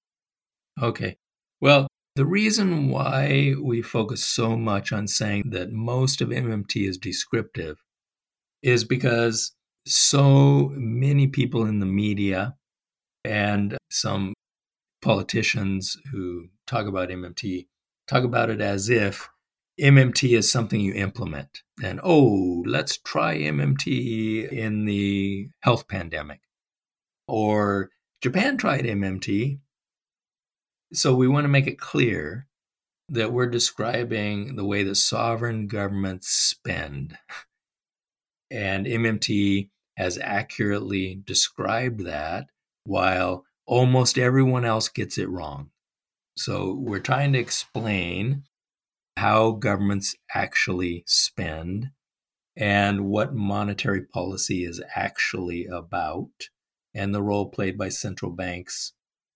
Okay. Well, the reason why we focus so much on saying that most of MMT is descriptive is because so many people in the media and some politicians who talk about MMT talk about it as if MMT is something you implement. And oh, let's try MMT in the health pandemic. Or Japan tried MMT. So we want to make it clear that we're describing the way that sovereign governments spend. And MMT has accurately described that while almost everyone else gets it wrong. So we're trying to explain how governments actually spend and what monetary policy is actually about and the role played by central banks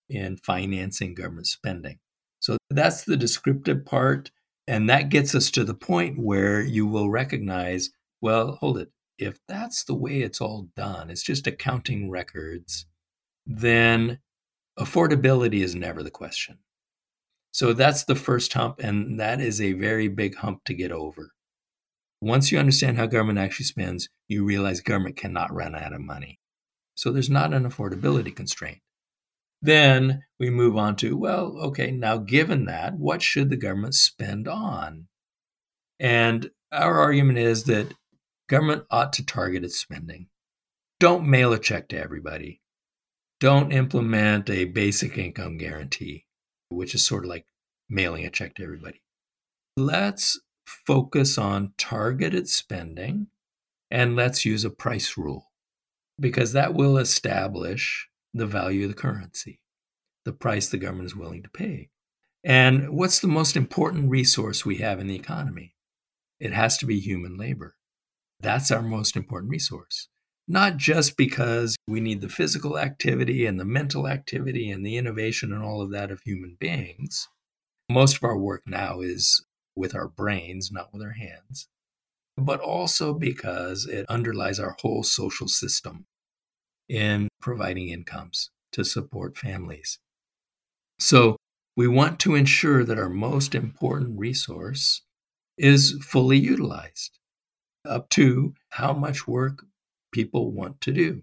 in financing government spending. So that's the descriptive part. And that gets us to the point where you will recognize well, hold it. If that's the way it's all done, it's just accounting records, then affordability is never the question. So that's the first hump, and that is a very big hump to get over. Once you understand how government actually spends, you realize government cannot run out of money. So there's not an affordability constraint. Then we move on to, well, okay, now given that, what should the government spend on? And our argument is that government ought to target its spending. Don't mail a check to everybody. Don't implement a basic income guarantee which is sort of like mailing a check to everybody. Let's focus on targeted spending and let's use a price rule because that will establish the value of the currency, the price the government is willing to pay. And what's the most important resource we have in the economy? It has to be human labor. That's our most important resource not just because we need the physical activity and the mental activity and the innovation and all of that of human beings. Most of our work now is with our brains, not with our hands, but also because it underlies our whole social system in providing incomes to support families. So we want to ensure that our most important resource is fully utilized up to how much work people want to do.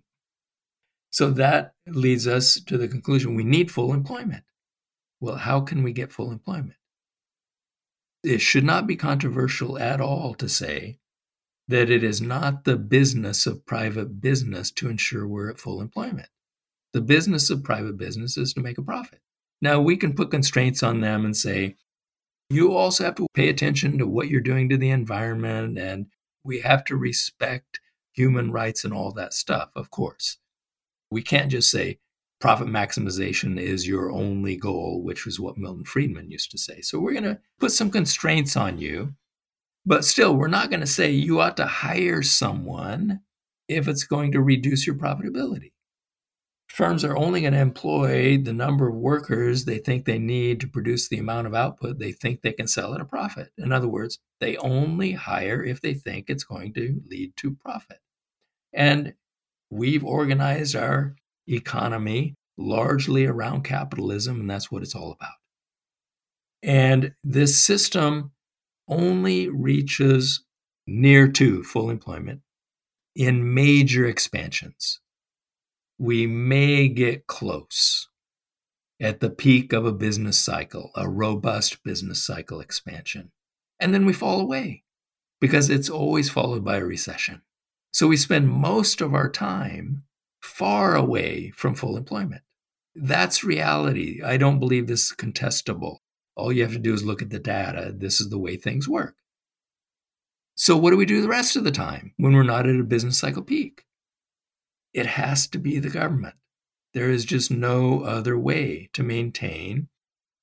So that leads us to the conclusion we need full employment. Well, how can we get full employment? It should not be controversial at all to say that it is not the business of private business to ensure we're at full employment. The business of private business is to make a profit. Now, we can put constraints on them and say, you also have to pay attention to what you're doing to the environment, and we have to respect human rights and all that stuff, of course. We can't just say profit maximization is your only goal, which was what Milton Friedman used to say. So we're going to put some constraints on you, but still, we're not going to say you ought to hire someone if it's going to reduce your profitability. Firms are only going to employ the number of workers they think they need to produce the amount of output they think they can sell at a profit. In other words, they only hire if they think it's going to lead to profit. And we've organized our economy largely around capitalism, and that's what it's all about. And this system only reaches near to full employment in major expansions. We may get close at the peak of a business cycle, a robust business cycle expansion. And then we fall away because it's always followed by a recession. So we spend most of our time far away from full employment. That's reality. I don't believe this is contestable. All you have to do is look at the data. This is the way things work. So, what do we do the rest of the time when we're not at a business cycle peak? It has to be the government. There is just no other way to maintain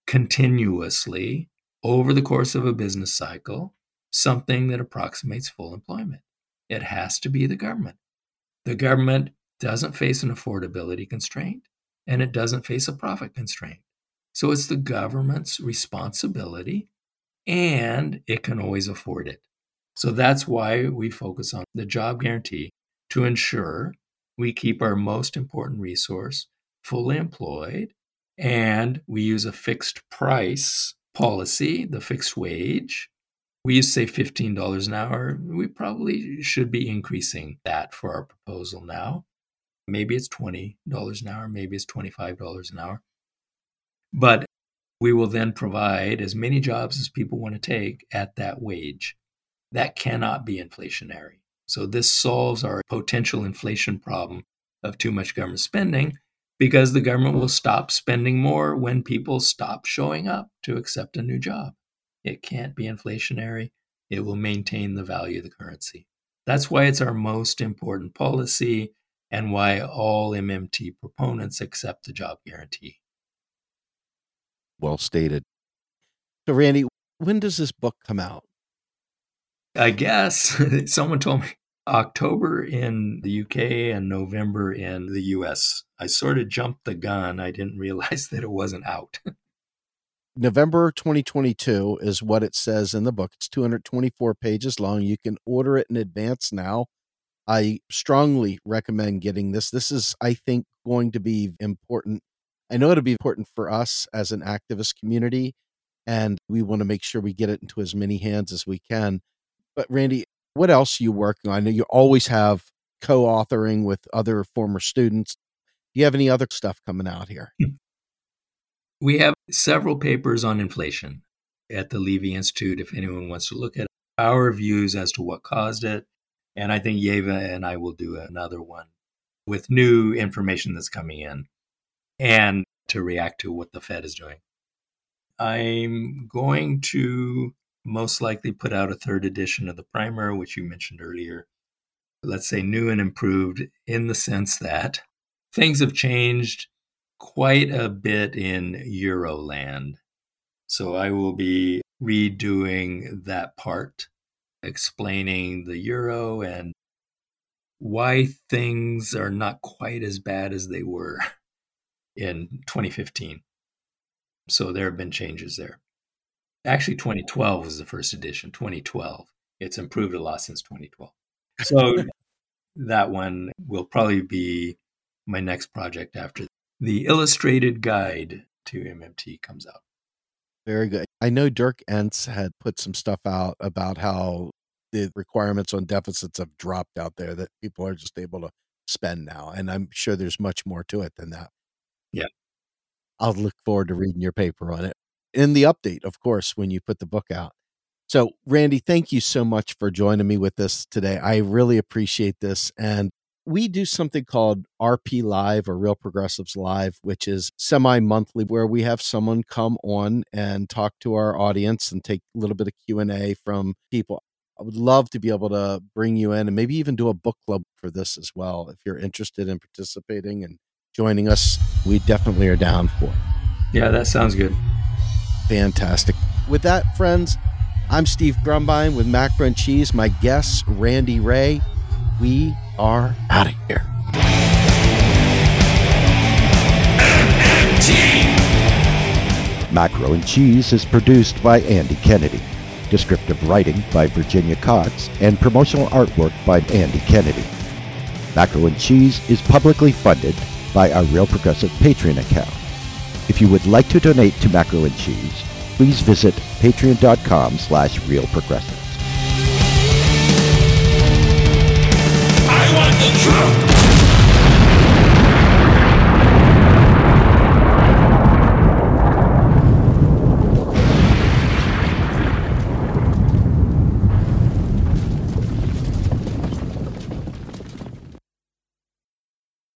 continuously over the course of a business cycle something that approximates full employment. It has to be the government. The government doesn't face an affordability constraint and it doesn't face a profit constraint. So it's the government's responsibility and it can always afford it. So that's why we focus on the job guarantee to ensure we keep our most important resource fully employed, and we use a fixed price policy, the fixed wage. We say $15 an hour. We probably should be increasing that for our proposal now. Maybe it's $20 an hour, maybe it's $25 an hour. But we will then provide as many jobs as people want to take at that wage. That cannot be inflationary. So this solves our potential inflation problem of too much government spending because the government will stop spending more when people stop showing up to accept a new job. It can't be inflationary. It will maintain the value of the currency. That's why it's our most important policy and why all MMT proponents accept the job guarantee.
Well stated. So, Randy, when does this book come out?
I guess someone told me October in the UK and November in the US. I sort of jumped the gun. I didn't realize that it wasn't out.
November 2022 is what it says in the book. It's 224 pages long. You can order it in advance now. I strongly recommend getting this. This is, I think, going to be important. I know it'll be important for us as an activist community, and we want to make sure we get it into as many hands as we can. But Randy, what else are you working on? I know you always have co-authoring with other former students. Do you have any other stuff coming out here? Hmm.
We have several papers on inflation at the Levy Institute if anyone wants to look at our views as to what caused it. And I think Yeva and I will do another one with new information that's coming in and to react to what the Fed is doing. I'm going to most likely put out a third edition of the primer, which you mentioned earlier. Let's say new and improved in the sense that things have changed quite a bit in Euroland. So I will be redoing that part, explaining the euro and why things are not quite as bad as they were in 2015. So there have been changes there. Actually, 2012 was the first edition. 2012. It's improved a lot since 2012. So that one will probably be my next project after the illustrated guide to MMT comes out.
Very good. I know Dirk Ehnts had put some stuff out about how the requirements on deficits have dropped out there that people are just able to spend now. And I'm sure there's much more to it than that.
Yeah.
I'll look forward to reading your paper on it in the update, of course, when you put the book out. So, Randy, thank you so much for joining me with this today. I really appreciate this. And we do something called RP Live or Real Progressives Live, which is semi monthly, where we have someone come on and talk to our audience and take a little bit of Q and A from people. I would love to be able to bring you in and maybe even do a book club for this as well. If you're interested in participating and joining us, we definitely are down for it.
Yeah, that sounds good.
Fantastic. With that, friends, I'm Steve Grumbine with Macro and Cheese. My guest, Randy Wray. We are out of here.
Macro and Cheese is produced by Andy Kennedy. Descriptive writing by Virginia Cox and promotional artwork by Andy Kennedy. Macro and Cheese is publicly funded by our Real Progressive Patreon account. If you would like to donate to Macro and Cheese, please visit patreon.com slash realprogressive. Trump.